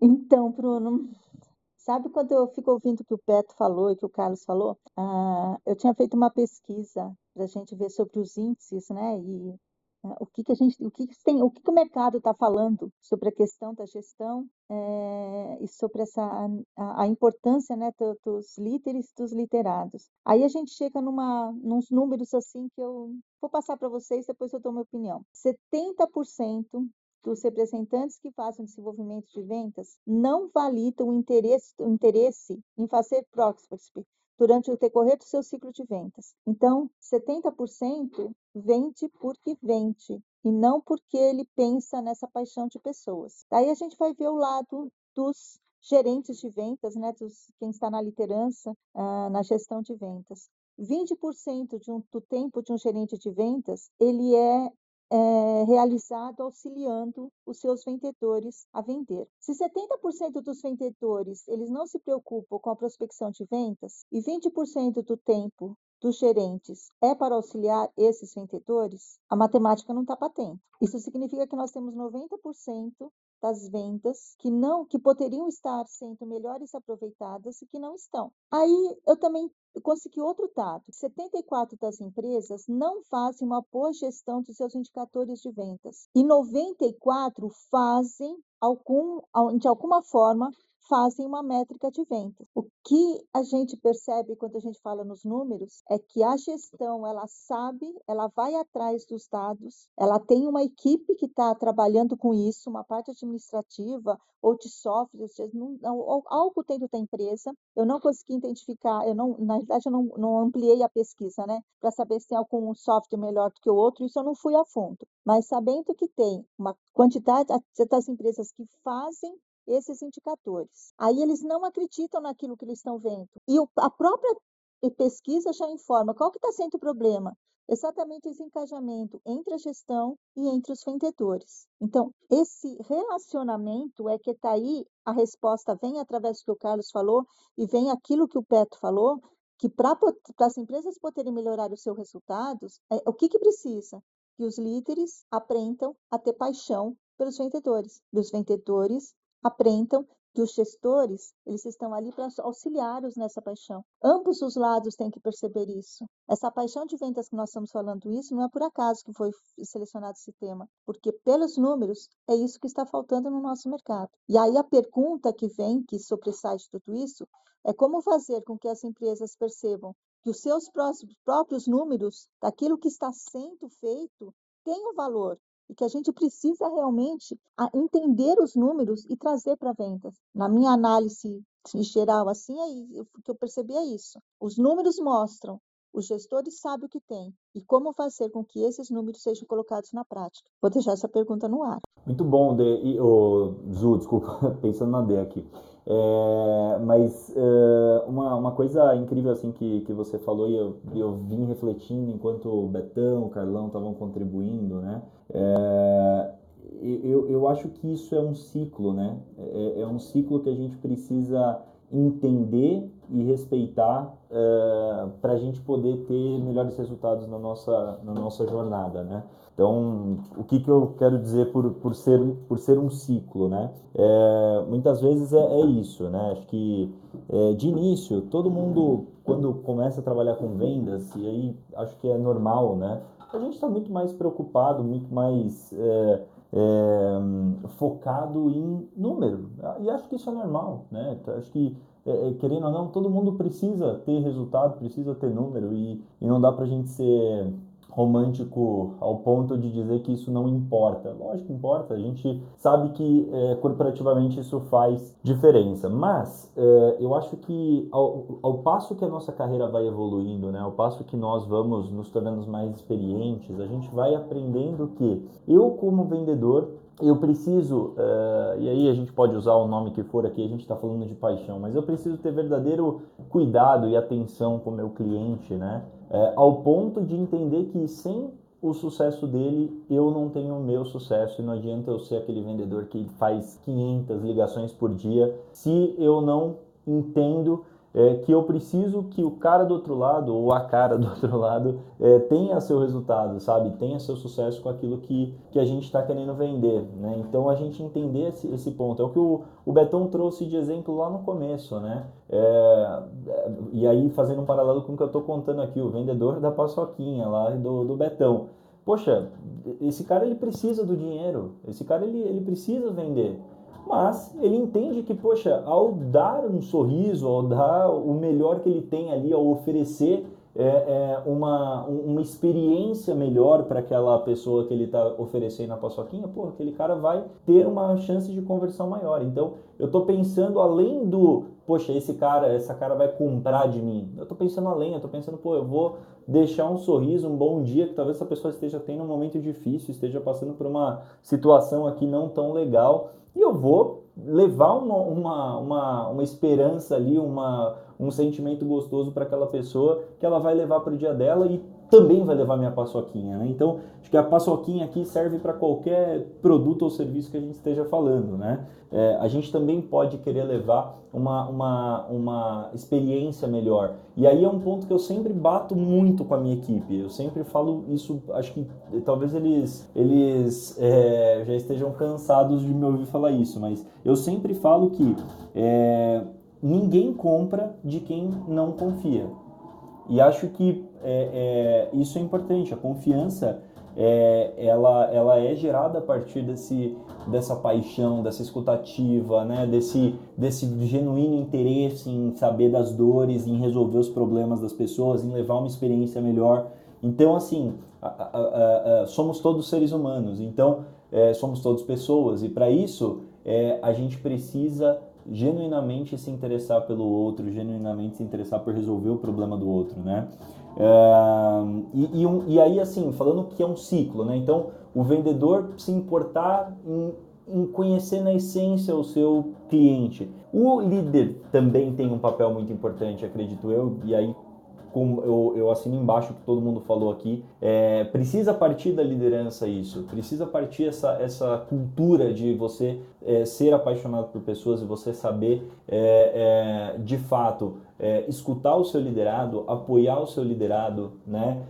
Então, Bruno, sabe quando eu fico ouvindo o que o Beto falou e que o Carlos falou? Ah, eu tinha feito uma pesquisa para a gente ver sobre os índices, né? E ah, o que, que a gente, o que, que tem, o que, que o mercado está falando sobre a questão da gestão é, e sobre essa a, a importância, né, do, dos líderes, dos liderados. Aí a gente chega numa, nos números assim que eu vou passar para vocês, depois eu dou minha opinião. 70% dos representantes que fazem desenvolvimento de vendas não validam o interesse, o interesse em fazer prospect durante o decorrer do seu ciclo de vendas. Então, 70% vende porque vende e não porque ele pensa nessa paixão de pessoas. Daí a gente vai ver o lado dos gerentes de vendas, né, dos, quem está na liderança, uh, na gestão de vendas. 20% de um, do tempo de um gerente de vendas, ele é é, realizado auxiliando os seus vendedores a vender. Se 70% dos vendedores eles não se preocupam com a prospecção de vendas e 20% do tempo dos gerentes é para auxiliar esses vendedores, a matemática não está patente. Isso significa que nós temos 90% das vendas que não que poderiam estar sendo melhores aproveitadas e que não estão. Aí eu também consegui outro dado: 74 das empresas não fazem uma boa gestão dos seus indicadores de vendas. E 94 fazem algum, de alguma forma fazem uma métrica de vendas. O que a gente percebe quando a gente fala nos números é que a gestão ela sabe, ela vai atrás dos dados, ela tem uma equipe que está trabalhando com isso, uma parte administrativa ou de software, algo dentro da empresa. Eu não consegui identificar, eu não, na verdade, eu não, não ampliei a pesquisa, né, para saber se tem algum software melhor do que o outro. Isso eu não fui a fundo, mas sabendo que tem uma quantidade das empresas que fazem esses indicadores. Aí eles não acreditam naquilo que eles estão vendo. E a própria pesquisa já informa qual que está sendo o problema. Exatamente esse engajamento entre a gestão e entre os vendedores. Então, esse relacionamento é que está aí, a resposta vem através do que o Carlos falou e vem aquilo que o Petro falou, que para as empresas poderem melhorar os seus resultados, é, o que, que precisa? Que os líderes aprendam a ter paixão pelos vendedores. E os vendedores aprendam que os gestores, eles estão ali para auxiliá-los nessa paixão. Ambos os lados têm que perceber isso. Essa paixão de vendas que nós estamos falando isso não é por acaso que foi selecionado esse tema, porque pelos números é isso que está faltando no nosso mercado. E aí a pergunta que vem, que sobressai de tudo isso, é como fazer com que as empresas percebam que os seus próprios números daquilo que está sendo feito tenham valor e que a gente precisa realmente entender os números e trazer para vendas. Na minha análise geral, assim, é, o que eu percebi é isso. Os números mostram, os gestores sabem o que tem e como fazer com que esses números sejam colocados na prática. Vou deixar essa pergunta no ar. Muito bom, De, oh, Zu, desculpa, pensando na D aqui. É, mas é, uma, uma coisa incrível assim que, que você falou e eu, eu vim refletindo enquanto o Betão, o Carlão estavam contribuindo, né? É, eu, eu acho que isso é um ciclo, né? É, é um ciclo que a gente precisa entender e respeitar é, para a gente poder ter melhores resultados na nossa, na nossa jornada, né? Então, o que, que eu quero dizer por, por, ser, por ser um ciclo, né? É, muitas vezes é, é, isso, né? Acho que é, de início, todo mundo, quando começa a trabalhar com vendas, e aí acho que é normal, né? A gente está muito mais preocupado, muito mais é, é, focado em número. E acho que isso é normal, né? Acho que é, querendo ou não, todo mundo precisa ter resultado, precisa ter número e, e não dá para a gente ser romântico ao ponto de dizer que isso não importa. Lógico que importa, a gente sabe que é, corporativamente isso faz diferença, mas é, eu acho que ao, ao, passo que a nossa carreira vai evoluindo, né, ao passo que nós vamos nos tornando mais experientes, a gente vai aprendendo que eu, como vendedor, eu preciso, uh, e aí a gente pode usar o nome que for aqui, a gente está falando de paixão, mas eu preciso ter verdadeiro cuidado e atenção com o meu cliente, né? É, ao ponto de entender que sem o sucesso dele, eu não tenho o meu sucesso e não adianta eu ser aquele vendedor que faz 500 ligações por dia se eu não entendo é, que eu preciso que o cara do outro lado ou a cara do outro lado é, tenha seu resultado, sabe? Tenha seu sucesso com aquilo que, que a gente está querendo vender, né? Então a gente entender esse, esse ponto. É o que o, o Betão trouxe de exemplo lá no começo, né? É, e aí fazendo um paralelo com o que eu estou contando aqui, o vendedor da paçoquinha lá do, do Betão. Poxa, esse cara ele precisa do dinheiro, esse cara ele, ele precisa vender mas ele entende que, poxa, ao dar um sorriso, ao dar o melhor que ele tem ali, ao oferecer é, é, uma, uma experiência melhor para aquela pessoa que ele está oferecendo a paçoquinha, pô, aquele cara vai ter uma chance de conversão maior. Então, eu estou pensando além do, poxa, esse cara, essa cara vai comprar de mim. Eu estou pensando além, eu estou pensando, pô, eu vou deixar um sorriso, um bom dia, que talvez essa pessoa esteja tendo um momento difícil, esteja passando por uma situação aqui não tão legal e eu vou levar uma, uma, uma, uma esperança ali, uma, um sentimento gostoso para aquela pessoa que ela vai levar para o dia dela e também vai levar minha paçoquinha. Né? Então, acho que a paçoquinha aqui serve para qualquer produto ou serviço que a gente esteja falando. Né? É, a gente também pode querer levar uma, uma, uma experiência melhor. E aí é um ponto que eu sempre bato muito com a minha equipe. Eu sempre falo isso, acho que talvez eles, eles é, já estejam cansados de me ouvir falar isso, mas eu sempre falo que é, ninguém compra de quem não confia. E acho que é, é, isso é importante. A confiança é, ela, ela é gerada a partir desse, dessa paixão, dessa escutativa, né? desse, desse genuíno interesse em saber das dores, em resolver os problemas das pessoas, em levar uma experiência melhor. Então, assim, a, a, a, somos todos seres humanos, então é, somos todos pessoas, e para isso é, a gente precisa genuinamente se interessar pelo outro, genuinamente se interessar por resolver o problema do outro, né? É, e, e, um, e, aí, assim, falando que é um ciclo, né? Então, o vendedor se importar em, em conhecer na essência o seu cliente. O líder também tem um papel muito importante, acredito eu, e aí como eu, eu assino embaixo que todo mundo falou aqui, é, precisa partir da liderança isso, precisa partir essa, essa cultura de você é, ser apaixonado por pessoas e você saber é, é de fato é, escutar o seu liderado, apoiar o seu liderado, né?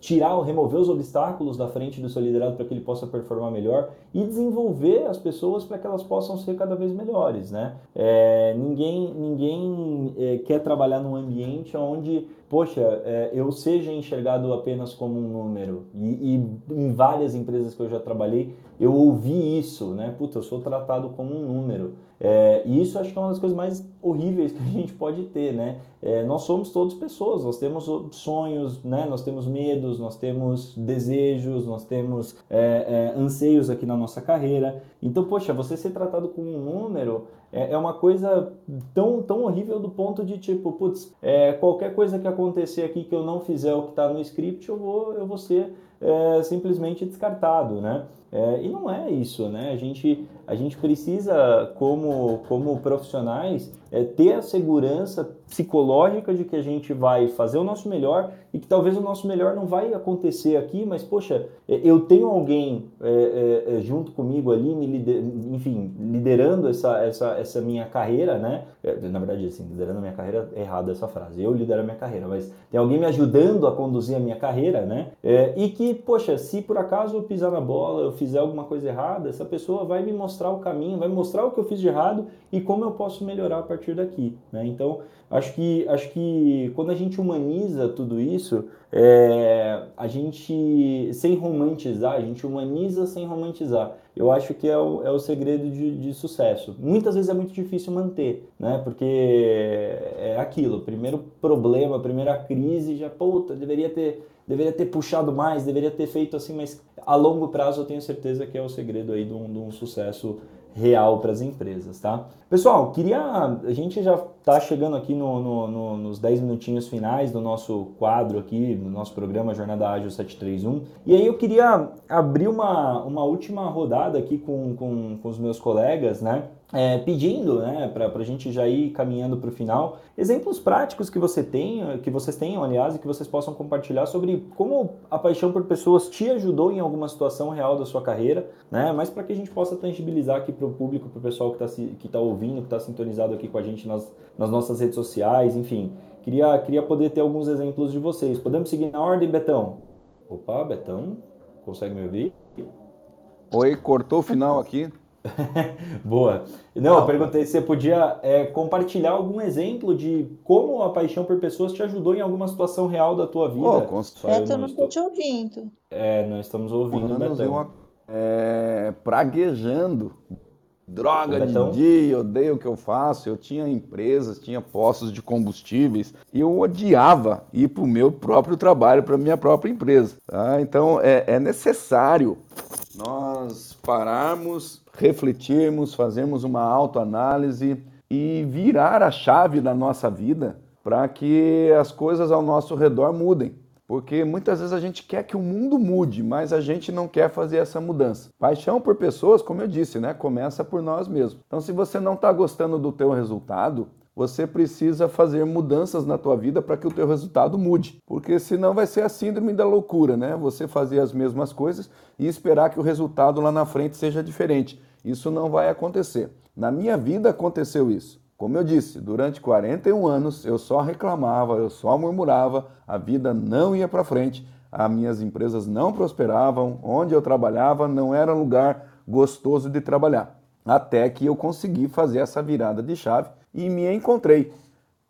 Tirar, remover os obstáculos da frente do seu liderado para que ele possa performar melhor e desenvolver as pessoas para que elas possam ser cada vez melhores, né? É, ninguém ninguém é, quer trabalhar num ambiente onde, poxa, é, eu seja enxergado apenas como um número e, e, em várias empresas que eu já trabalhei eu ouvi isso, né? Puta, eu sou tratado como um número. É, e isso acho que é uma das coisas mais horríveis que a gente pode ter, né? É, nós somos todos pessoas, nós temos sonhos, né? Nós temos medos, nós temos desejos, nós temos é, é anseios aqui na nossa carreira. Então, poxa, você ser tratado como um número é, é uma coisa tão, tão horrível do ponto de tipo, putz, é, qualquer coisa que acontecer aqui que eu não fizer o que está no script, eu vou, eu vou ser simplesmente descartado, né? É, e não é isso, né? A gente, a gente precisa, como, como profissionais, é, ter a segurança psicológica de que a gente vai fazer o nosso melhor e que talvez o nosso melhor não vai acontecer aqui, mas poxa, é, eu tenho alguém é, é, é, junto comigo ali, me lider, enfim, liderando essa, essa, essa minha carreira, né? Na verdade, assim, liderando a minha carreira é errada essa frase. Eu lidero a minha carreira, mas tem alguém me ajudando a conduzir a minha carreira, né? e que, poxa, se por acaso eu pisar na bola, eu fizer alguma coisa errada, essa pessoa vai me mostrar o caminho, vai mostrar o que eu fiz de errado e como eu posso melhorar a partir daqui. Né? Então, acho que, acho que quando a gente humaniza tudo isso, é, a gente, sem romantizar, a gente humaniza sem romantizar. Eu acho que é o, é o segredo de, de sucesso. Muitas vezes é muito difícil manter, né? Porque é aquilo, primeiro problema, primeira crise, já, puta, deveria ter deveria ter puxado mais, deveria ter feito assim, mas a longo prazo eu tenho certeza que é o segredo aí de um, de um sucesso real para as empresas, tá? Pessoal, queria. A gente já está chegando aqui no, no, no, nos 10 minutinhos finais do nosso quadro aqui, no nosso programa Jornada Ágil 731. E aí eu queria abrir uma, uma última rodada aqui com, com, com os meus colegas, né? É, pedindo, né, para a gente já ir caminhando para o final, exemplos práticos que você tem, que vocês tenham, aliás, e que vocês possam compartilhar sobre como a paixão por pessoas te ajudou em alguma situação real da sua carreira, né? Mas para que a gente possa tangibilizar aqui para o público, para o pessoal que está que tá ouvindo, que está sintonizado aqui com a gente nas, nas nossas redes sociais, enfim. Queria, queria poder ter alguns exemplos de vocês. Podemos seguir na ordem, Betão? Opa, Betão, consegue me ouvir? Oi, cortou o final aqui. Boa. Não, eu perguntei se você podia é, compartilhar algum exemplo de como a paixão por pessoas te ajudou em alguma situação real da tua vida. Oh, com... Só eu não estou te ouvindo. É, não estamos ouvindo, Betão. Uma, é, praguejando. Droga de dia, odeio o que eu faço. Eu tinha empresas, tinha postos de combustíveis e eu odiava ir para o meu próprio trabalho, para a minha própria empresa. Tá? Então é, é necessário nós pararmos refletirmos, fazermos uma autoanálise e virar a chave da nossa vida para que as coisas ao nosso redor mudem. Porque muitas vezes a gente quer que o mundo mude, mas a gente não quer fazer essa mudança. Paixão por pessoas, como eu disse, né, começa por nós mesmos. Então, se você não está gostando do teu resultado, você precisa fazer mudanças na tua vida para que o teu resultado mude, porque senão vai ser a síndrome da loucura, né? Você fazer as mesmas coisas e esperar que o resultado lá na frente seja diferente. Isso não vai acontecer. Na minha vida aconteceu isso. Como eu disse, durante 41 anos eu só reclamava, eu só murmurava, a vida não ia para frente, as minhas empresas não prosperavam, onde eu trabalhava não era um lugar gostoso de trabalhar. Até que eu consegui fazer essa virada de chave e me encontrei.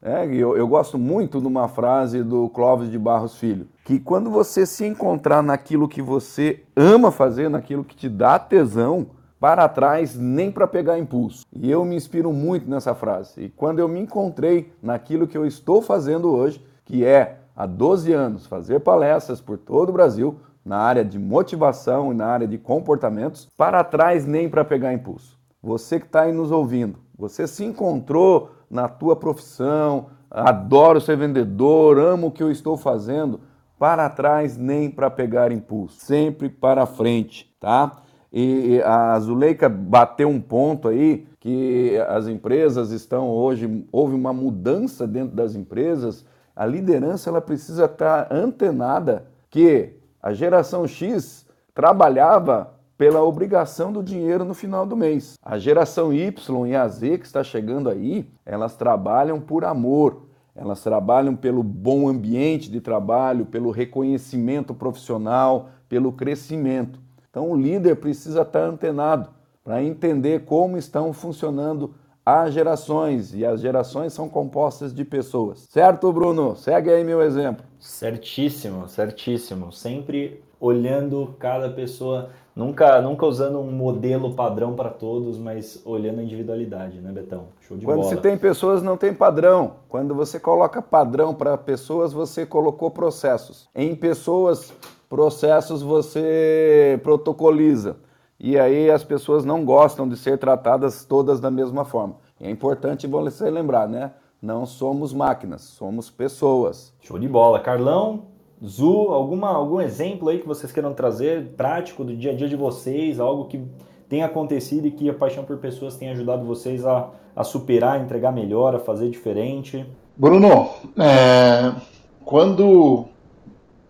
É, eu, eu gosto muito de uma frase do Clóvis de Barros Filho, que quando você se encontrar naquilo que você ama fazer, naquilo que te dá tesão, para trás nem para pegar impulso. E eu me inspiro muito nessa frase. E quando eu me encontrei naquilo que eu estou fazendo hoje, que é há 12 anos fazer palestras por todo o Brasil na área de motivação e na área de comportamentos, para trás nem para pegar impulso. Você que está aí nos ouvindo, você se encontrou na tua profissão, adoro ser vendedor, amo o que eu estou fazendo, para trás nem para pegar impulso, sempre para frente, tá? E a Zuleika bateu um ponto aí que as empresas estão hoje, houve uma mudança dentro das empresas, a liderança ela precisa estar antenada que a geração X trabalhava pela obrigação do dinheiro no final do mês. A geração Y e a Z que está chegando aí, elas trabalham por amor, elas trabalham pelo bom ambiente de trabalho, pelo reconhecimento profissional, pelo crescimento. Então o líder precisa estar antenado para entender como estão funcionando as gerações e as gerações são compostas de pessoas. Certo, Bruno? Segue aí meu exemplo. Certíssimo, certíssimo. Sempre olhando cada pessoa, nunca, nunca usando um modelo padrão para todos, mas olhando a individualidade, né, Betão? Show de Quando bola. se tem pessoas, não tem padrão. Quando você coloca padrão para pessoas, você colocou processos. Em pessoas, processos você protocoliza. E aí as pessoas não gostam de ser tratadas todas da mesma forma. é importante você lembrar, né? Não somos máquinas, somos pessoas. Show de bola. Carlão, Zu, alguma, algum exemplo aí que vocês queiram trazer, prático do dia a dia de vocês, algo que tenha acontecido e que a paixão por pessoas tenha ajudado vocês a, a superar, a entregar melhor, a fazer diferente? Bruno, é, quando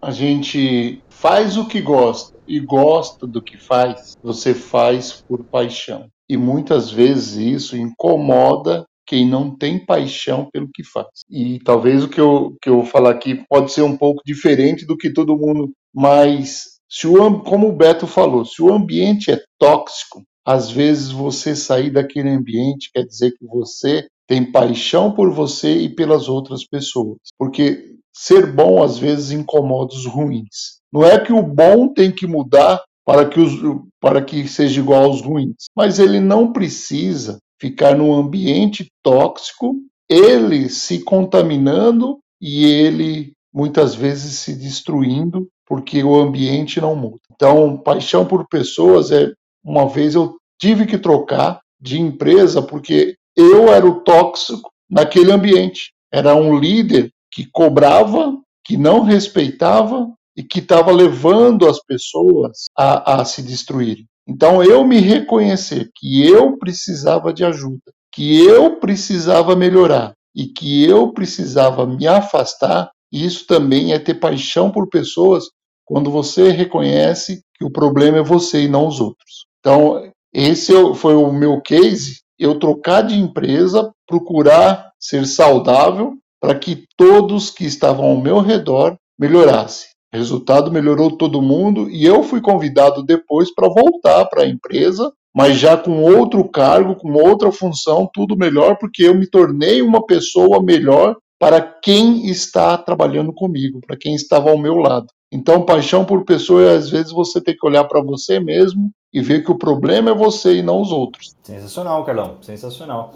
a gente faz o que gosta e gosta do que faz, você faz por paixão. E muitas vezes isso incomoda quem não tem paixão pelo que faz. E talvez o que eu, que eu vou falar aqui pode ser um pouco diferente do que todo mundo, mas se o, como o Beto falou, se o ambiente é tóxico, às vezes você sair daquele ambiente quer dizer que você tem paixão por você e pelas outras pessoas. Porque ser bom às vezes incomoda os ruins. Não é que o bom tem que mudar para que, os, para que seja igual aos ruins, mas ele não precisa ficar num ambiente tóxico, ele se contaminando e ele muitas vezes se destruindo porque o ambiente não muda. Então, paixão por pessoas é uma vez eu tive que trocar de empresa porque eu era o tóxico naquele ambiente. Era um líder que cobrava, que não respeitava e que estava levando as pessoas a, a se destruírem. Então eu me reconhecer que eu precisava de ajuda, que eu precisava melhorar e que eu precisava me afastar, isso também é ter paixão por pessoas quando você reconhece que o problema é você e não os outros. Então, esse é foi o meu case, eu trocar de empresa, procurar ser saudável para que todos que estavam ao meu redor melhorassem. Resultado melhorou todo mundo e eu fui convidado depois para voltar para a empresa, mas já com outro cargo, com outra função, tudo melhor, porque eu me tornei uma pessoa melhor para quem está trabalhando comigo, para quem estava ao meu lado. Então, paixão por pessoa, às vezes você tem que olhar para você mesmo e ver que o problema é você e não os outros. Sensacional, Carlão, sensacional.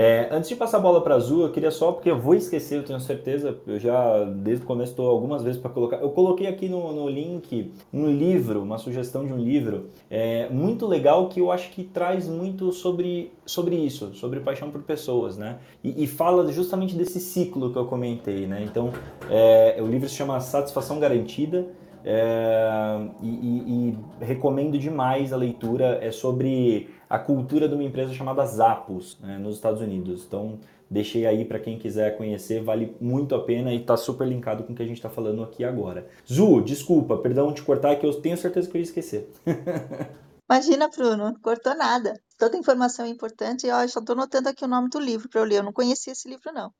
É, antes de passar a bola para Azul, eu queria só, porque eu vou esquecer, eu tenho certeza, eu já desde o começo estou algumas vezes para colocar. Eu coloquei aqui no, no, link um livro, uma sugestão de um livro é, muito legal que eu acho que traz muito sobre, sobre isso, sobre paixão por pessoas, né? E, e fala justamente desse ciclo que eu comentei, né? Então, é, o livro se chama Satisfação Garantida. É, e, e, e recomendo demais a leitura. É sobre a cultura de uma empresa chamada Zappos, né, nos Estados Unidos. Então, deixei aí para quem quiser conhecer, vale muito a pena e está super linkado com o que a gente está falando aqui agora. Zu, desculpa, perdão te cortar, que eu tenho certeza que eu ia esquecer. Imagina, Bruno, cortou nada. Toda informação é importante. Eu só estou notando aqui o nome do livro para eu ler. Eu não conhecia esse livro, não.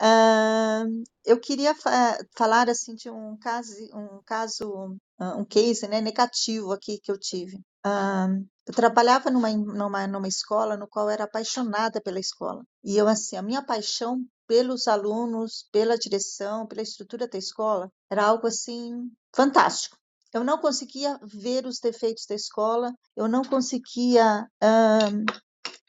Uh, eu queria fa falar assim de um caso, um caso, um case, né, negativo aqui que eu tive. Uh, eu trabalhava numa, numa, numa escola no qual era apaixonada pela escola. E eu, assim, a minha paixão pelos alunos, pela direção, pela estrutura da escola, era algo assim fantástico. Eu não conseguia ver os defeitos da escola, eu não conseguia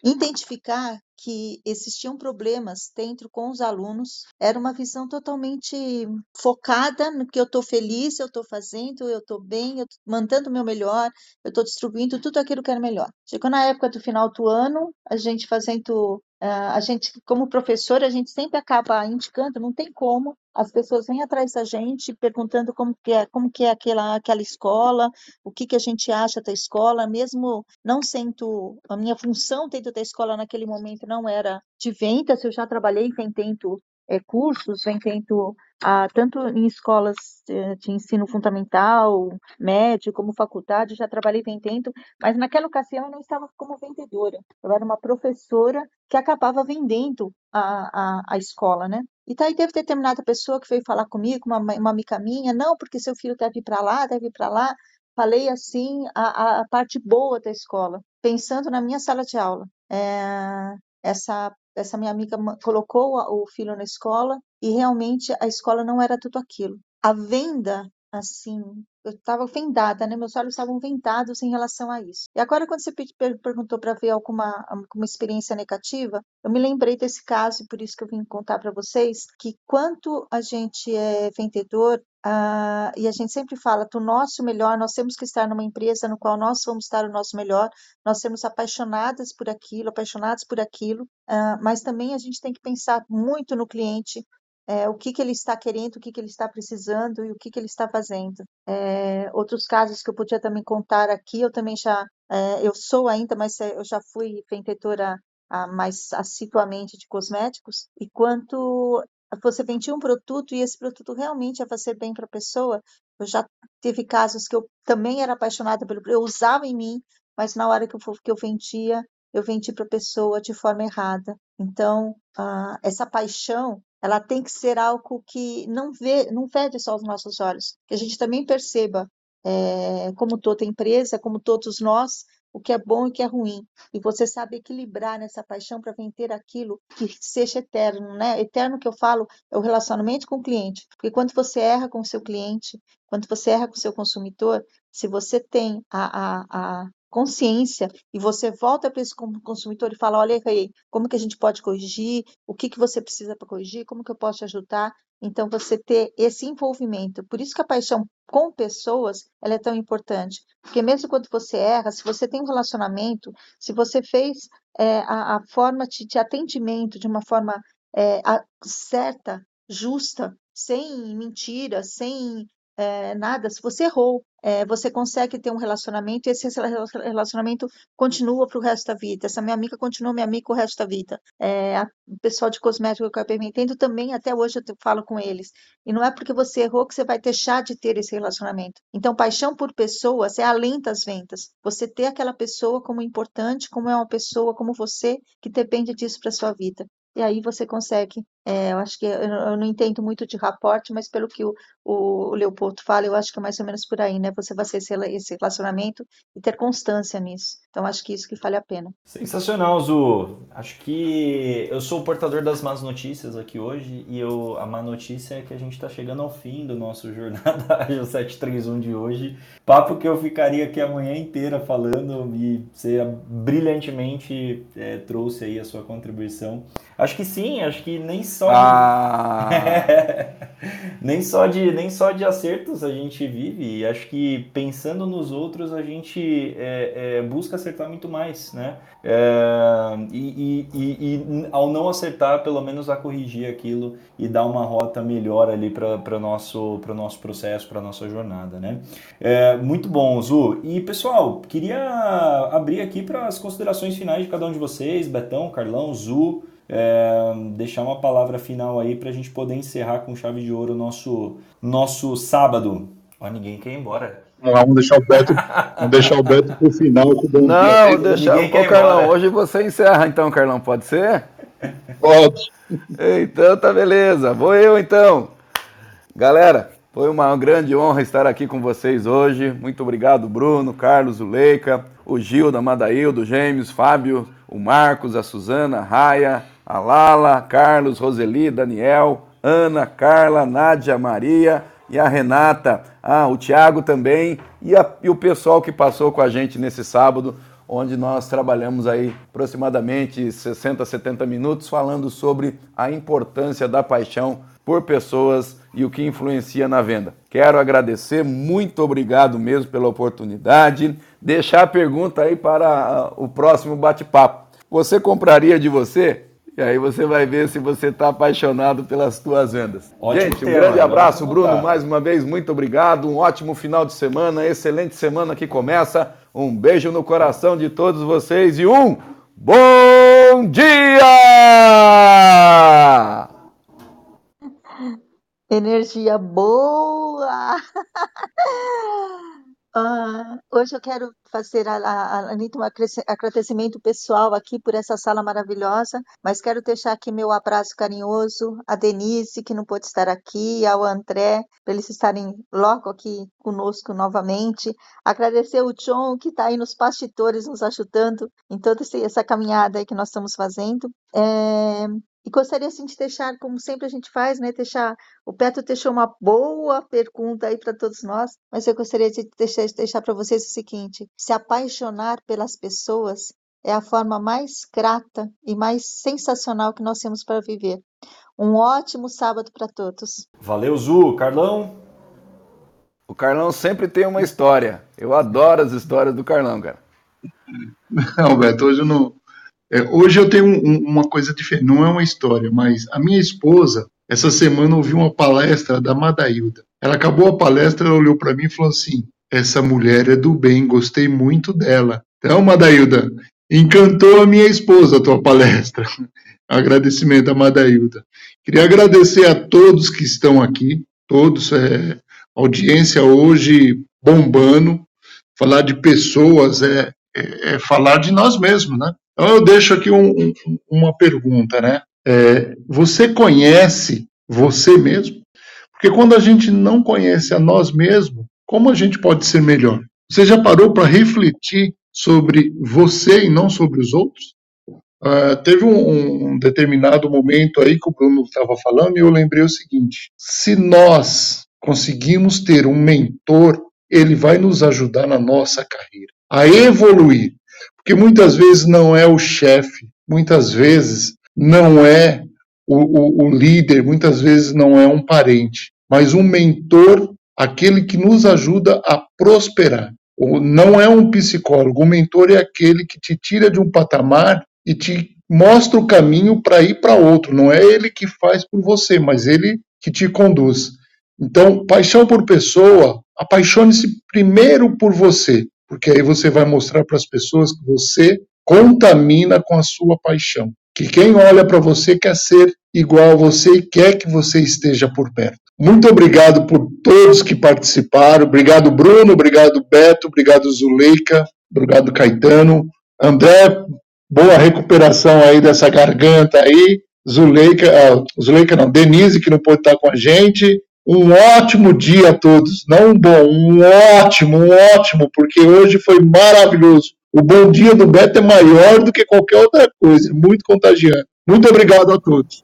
identificar que existiam problemas dentro com os alunos, era uma visão totalmente focada no que eu estou feliz, eu estou fazendo, eu estou bem, eu estou mandando o meu melhor, eu estou distribuindo tudo aquilo que era melhor. Chegou na época do final do ano, a gente fazendo a gente, como professor, a gente sempre acaba indicando, não tem como, as pessoas vêm atrás da gente perguntando como que é, como que é aquela, aquela escola, o que, que a gente acha da escola, mesmo não sendo a minha função dentro da escola naquele momento não era de vendas, eu já trabalhei vendendo é, cursos, vendendo ah, tanto em escolas de, de ensino fundamental, médio, como faculdade, já trabalhei vendendo, mas naquela ocasião eu não estava como vendedora, eu era uma professora que acabava vendendo a, a, a escola, né? E daí teve determinada pessoa que veio falar comigo, uma, uma amiga minha, não, porque seu filho deve ir para lá, deve ir para lá. Falei assim a, a parte boa da escola, pensando na minha sala de aula. É, essa essa minha amiga colocou o filho na escola e realmente a escola não era tudo aquilo. A venda, assim, eu estava vendada, né? Meus olhos estavam vendados em relação a isso. E agora, quando você perguntou para ver alguma, alguma experiência negativa, eu me lembrei desse caso e por isso que eu vim contar para vocês que quanto a gente é vendedor, Uh, e a gente sempre fala do nosso melhor, nós temos que estar numa empresa no qual nós vamos estar o nosso melhor, nós sermos apaixonadas por aquilo, apaixonados por aquilo, uh, mas também a gente tem que pensar muito no cliente, é, o que, que ele está querendo, o que, que ele está precisando e o que, que ele está fazendo. É, outros casos que eu podia também contar aqui, eu também já, é, eu sou ainda, mas é, eu já fui vendedora mais assiduamente de cosméticos, e quanto você vendia um produto e esse produto realmente ia fazer bem para a pessoa, eu já teve casos que eu também era apaixonada pelo eu usava em mim, mas na hora que eu, que eu vendia, eu vendi para a pessoa de forma errada. Então, uh, essa paixão ela tem que ser algo que não vê, não vede só os nossos olhos, que a gente também perceba, é, como toda empresa, como todos nós, o que é bom e o que é ruim. E você sabe equilibrar nessa paixão para vender aquilo que seja eterno, né? Eterno que eu falo é o relacionamento com o cliente. Porque quando você erra com o seu cliente, quando você erra com o seu consumidor, se você tem a, a, a consciência e você volta para esse consumidor e fala, olha aí, como que a gente pode corrigir, o que que você precisa para corrigir, como que eu posso te ajudar. Então, você ter esse envolvimento. Por isso que a paixão com pessoas ela é tão importante. Porque mesmo quando você erra, se você tem um relacionamento, se você fez é, a, a, forma de, de, atendimento de uma forma é, a, certa, justa, sem mentira, sem é, nada, se você errou, é, você consegue ter um relacionamento e esse relacionamento continua para o resto da vida. Essa minha amiga continua minha amiga o resto da vida. É, o pessoal de cosmético que eu perguntando também, até hoje eu falo com eles. E não é porque você errou que você vai deixar de ter esse relacionamento. Então, paixão por pessoas é além das vendas. Você ter aquela pessoa como importante, como é uma pessoa como você, que depende disso para sua vida e aí você consegue. É, eu acho que eu, eu, não entendo muito de raporte, mas pelo que o, o, Leopoldo fala, eu acho que é mais ou menos por aí, né? Você vai ser esse relacionamento e ter constância nisso. Então acho que isso que vale a pena. Sensacional, Zu. Acho que eu sou o portador das más notícias aqui hoje e eu, a má notícia é que a gente está chegando ao fim do nosso Jornada Ágil 731 de hoje. Papo que eu ficaria aqui a manhã inteira falando e você brilhantemente é, trouxe aí a sua contribuição. Acho que sim, acho que nem só de... ah. nem só de nem só de acertos a gente vive. E acho que pensando nos outros a gente é, é, busca acertar muito mais, né? É, e, e, e, ao não acertar, pelo menos a corrigir aquilo e dar uma rota melhor ali para o nosso, nosso processo, para nossa jornada, né? É, muito bom, Zu. E pessoal, queria abrir aqui para as considerações finais de cada um de vocês, Betão, Carlão, Zu é, deixar uma palavra final aí para a gente poder encerrar com chave de ouro o nosso, nosso sábado. Ó, ninguém quer ir embora. Vamos deixar o Beto, vamos deixar o Beto pro final. Com Não, deixa o Carlão. Hoje você encerra então, Carlão, pode ser? Pode. Então tá beleza. Vou eu então. Galera, foi uma grande honra estar aqui com vocês hoje. Muito obrigado, Bruno, Carlos, o Leica, o Gil da Madail, do Gêmeos, Fábio, o Marcos, a Suzana, a Raia, a Lala, Carlos, Roseli, Daniel, Ana, Carla, Nádia, Maria e a Renata, ah, o Tiago também e, a, e o pessoal que passou com a gente nesse sábado, onde nós trabalhamos aí aproximadamente 60, 70 minutos falando sobre a importância da paixão por pessoas e o que influencia na venda. Quero agradecer, muito obrigado mesmo pela oportunidade. Deixar a pergunta aí para ah, o próximo bate-papo. Você compraria de você? E aí você vai ver se você está apaixonado pelas tuas vendas. Ótimo Gente, um tema, grande abraço, Bruno, mais uma vez, muito obrigado. Um ótimo final de semana, excelente semana que começa. Um beijo no coração de todos vocês e um bom dia! Energia boa! Ah, hoje eu quero fazer a, a, a um agradecimento pessoal aqui por essa sala maravilhosa, mas quero deixar aqui meu abraço carinhoso a Denise, que não pôde estar aqui, ao André, para eles estarem logo aqui conosco novamente. Agradecer o John, que está aí nos bastidores nos ajudando em toda essa caminhada que nós estamos fazendo. É, e gostaria assim, de deixar, como sempre a gente faz, né, deixar o Petro deixou uma boa pergunta aí para todos nós, mas eu gostaria de deixar, deixar para vocês o seguinte: se apaixonar pelas pessoas é a forma mais grata e mais sensacional que nós temos para viver. Um ótimo sábado para todos. Valeu, Zu. Carlão? O Carlão sempre tem uma história. Eu adoro as histórias do Carlão, cara. Não, Beto, hoje eu não, é, hoje eu tenho um, uma coisa diferente, não é uma história, mas a minha esposa, essa semana, ouviu uma palestra da Madailda. Ela acabou a palestra, ela olhou para mim e falou assim: Essa mulher é do bem, gostei muito dela. Então, Madailda, encantou a minha esposa a tua palestra. Agradecimento a Madailda. Queria agradecer a todos que estão aqui, todos, é, audiência hoje bombando. Falar de pessoas é, é, é falar de nós mesmos, né? Então eu deixo aqui um, um, uma pergunta, né? É, você conhece você mesmo? Porque quando a gente não conhece a nós mesmos, como a gente pode ser melhor? Você já parou para refletir sobre você e não sobre os outros? Uh, teve um, um, determinado momento aí que o Bruno estava falando e eu lembrei o seguinte: se nós conseguimos ter um mentor, ele vai nos ajudar na nossa carreira. a evoluir. Porque muitas vezes não é o chefe, muitas vezes não é o, o, o líder, muitas vezes não é um parente, mas um mentor, aquele que nos ajuda a prosperar. Não é um psicólogo, o mentor é aquele que te tira de um patamar e te mostra o caminho para ir para outro. Não é ele que faz por você, mas ele que te conduz. Então, paixão por pessoa, apaixone-se primeiro por você, porque aí você vai mostrar para as pessoas que você contamina com a sua paixão. Que quem olha para você quer ser igual a você e quer que você esteja por perto. Muito obrigado por todos que participaram. Obrigado, Bruno. Obrigado, Beto. Obrigado, Zuleika. Obrigado, Caetano. André, boa recuperação aí dessa garganta aí. Zuleika, ah, Zuleika não, Denise, que não pode estar com a gente. Um ótimo dia a todos. Não um bom, um ótimo, um ótimo, porque hoje foi maravilhoso. O bom dia do Beto é maior do que qualquer outra coisa, muito contagiante. Muito obrigado a todos.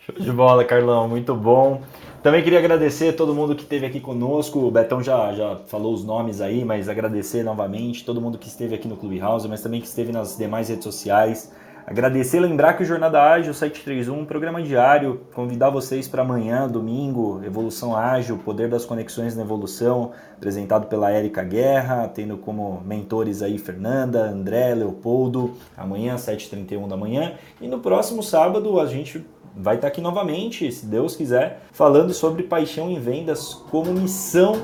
Show de bola, Carlão, muito bom. Também queria agradecer a todo mundo que esteve aqui conosco. O Betão já, já falou os nomes aí, mas agradecer novamente todo mundo que esteve aqui no Clubhouse, mas também que esteve nas demais redes sociais. Agradecer, lembrar que o Jornada Ágil 731 um programa diário, convidar vocês para amanhã, domingo, Evolução Ágil, Poder das Conexões na Evolução, apresentado pela Érica Guerra, tendo como mentores aí Fernanda, André, Leopoldo, amanhã 7h31 da manhã. E no próximo sábado a gente vai estar aqui novamente, se Deus quiser, falando sobre paixão em vendas como missão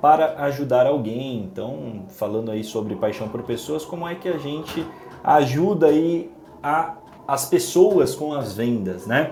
para ajudar alguém. Então, falando aí sobre paixão por pessoas, como é que a gente ajuda aí a, as pessoas com as vendas, né?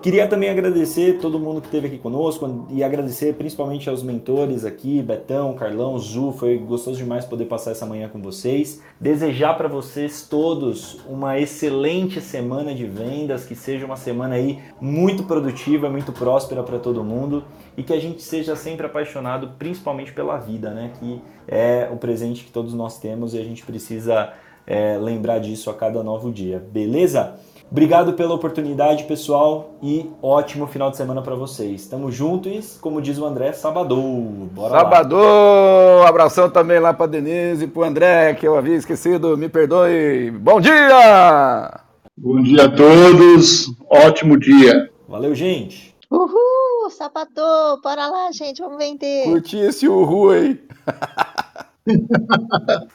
Queria também agradecer todo mundo que esteve aqui conosco e agradecer principalmente aos mentores aqui, Betão, Carlão, Zu, foi gostoso demais poder passar essa manhã com vocês. Desejar para vocês todos uma excelente semana de vendas, que seja uma semana aí muito produtiva, muito próspera para todo mundo e que a gente seja sempre apaixonado principalmente pela vida, né? Que é o presente que todos nós temos e a gente precisa é, lembrar disso a cada novo dia, beleza? Obrigado pela oportunidade, pessoal, e ótimo final de semana para vocês. Tamo juntos, como diz o André, sabadou. Bora sabadou! Lá. Abração também lá para Denise e pro André, que eu havia esquecido, me perdoe. Bom dia! Bom dia a todos, ótimo dia. Valeu, gente. Uhul, sabadou, bora lá, gente, vamos vender. Curti esse uhul aí.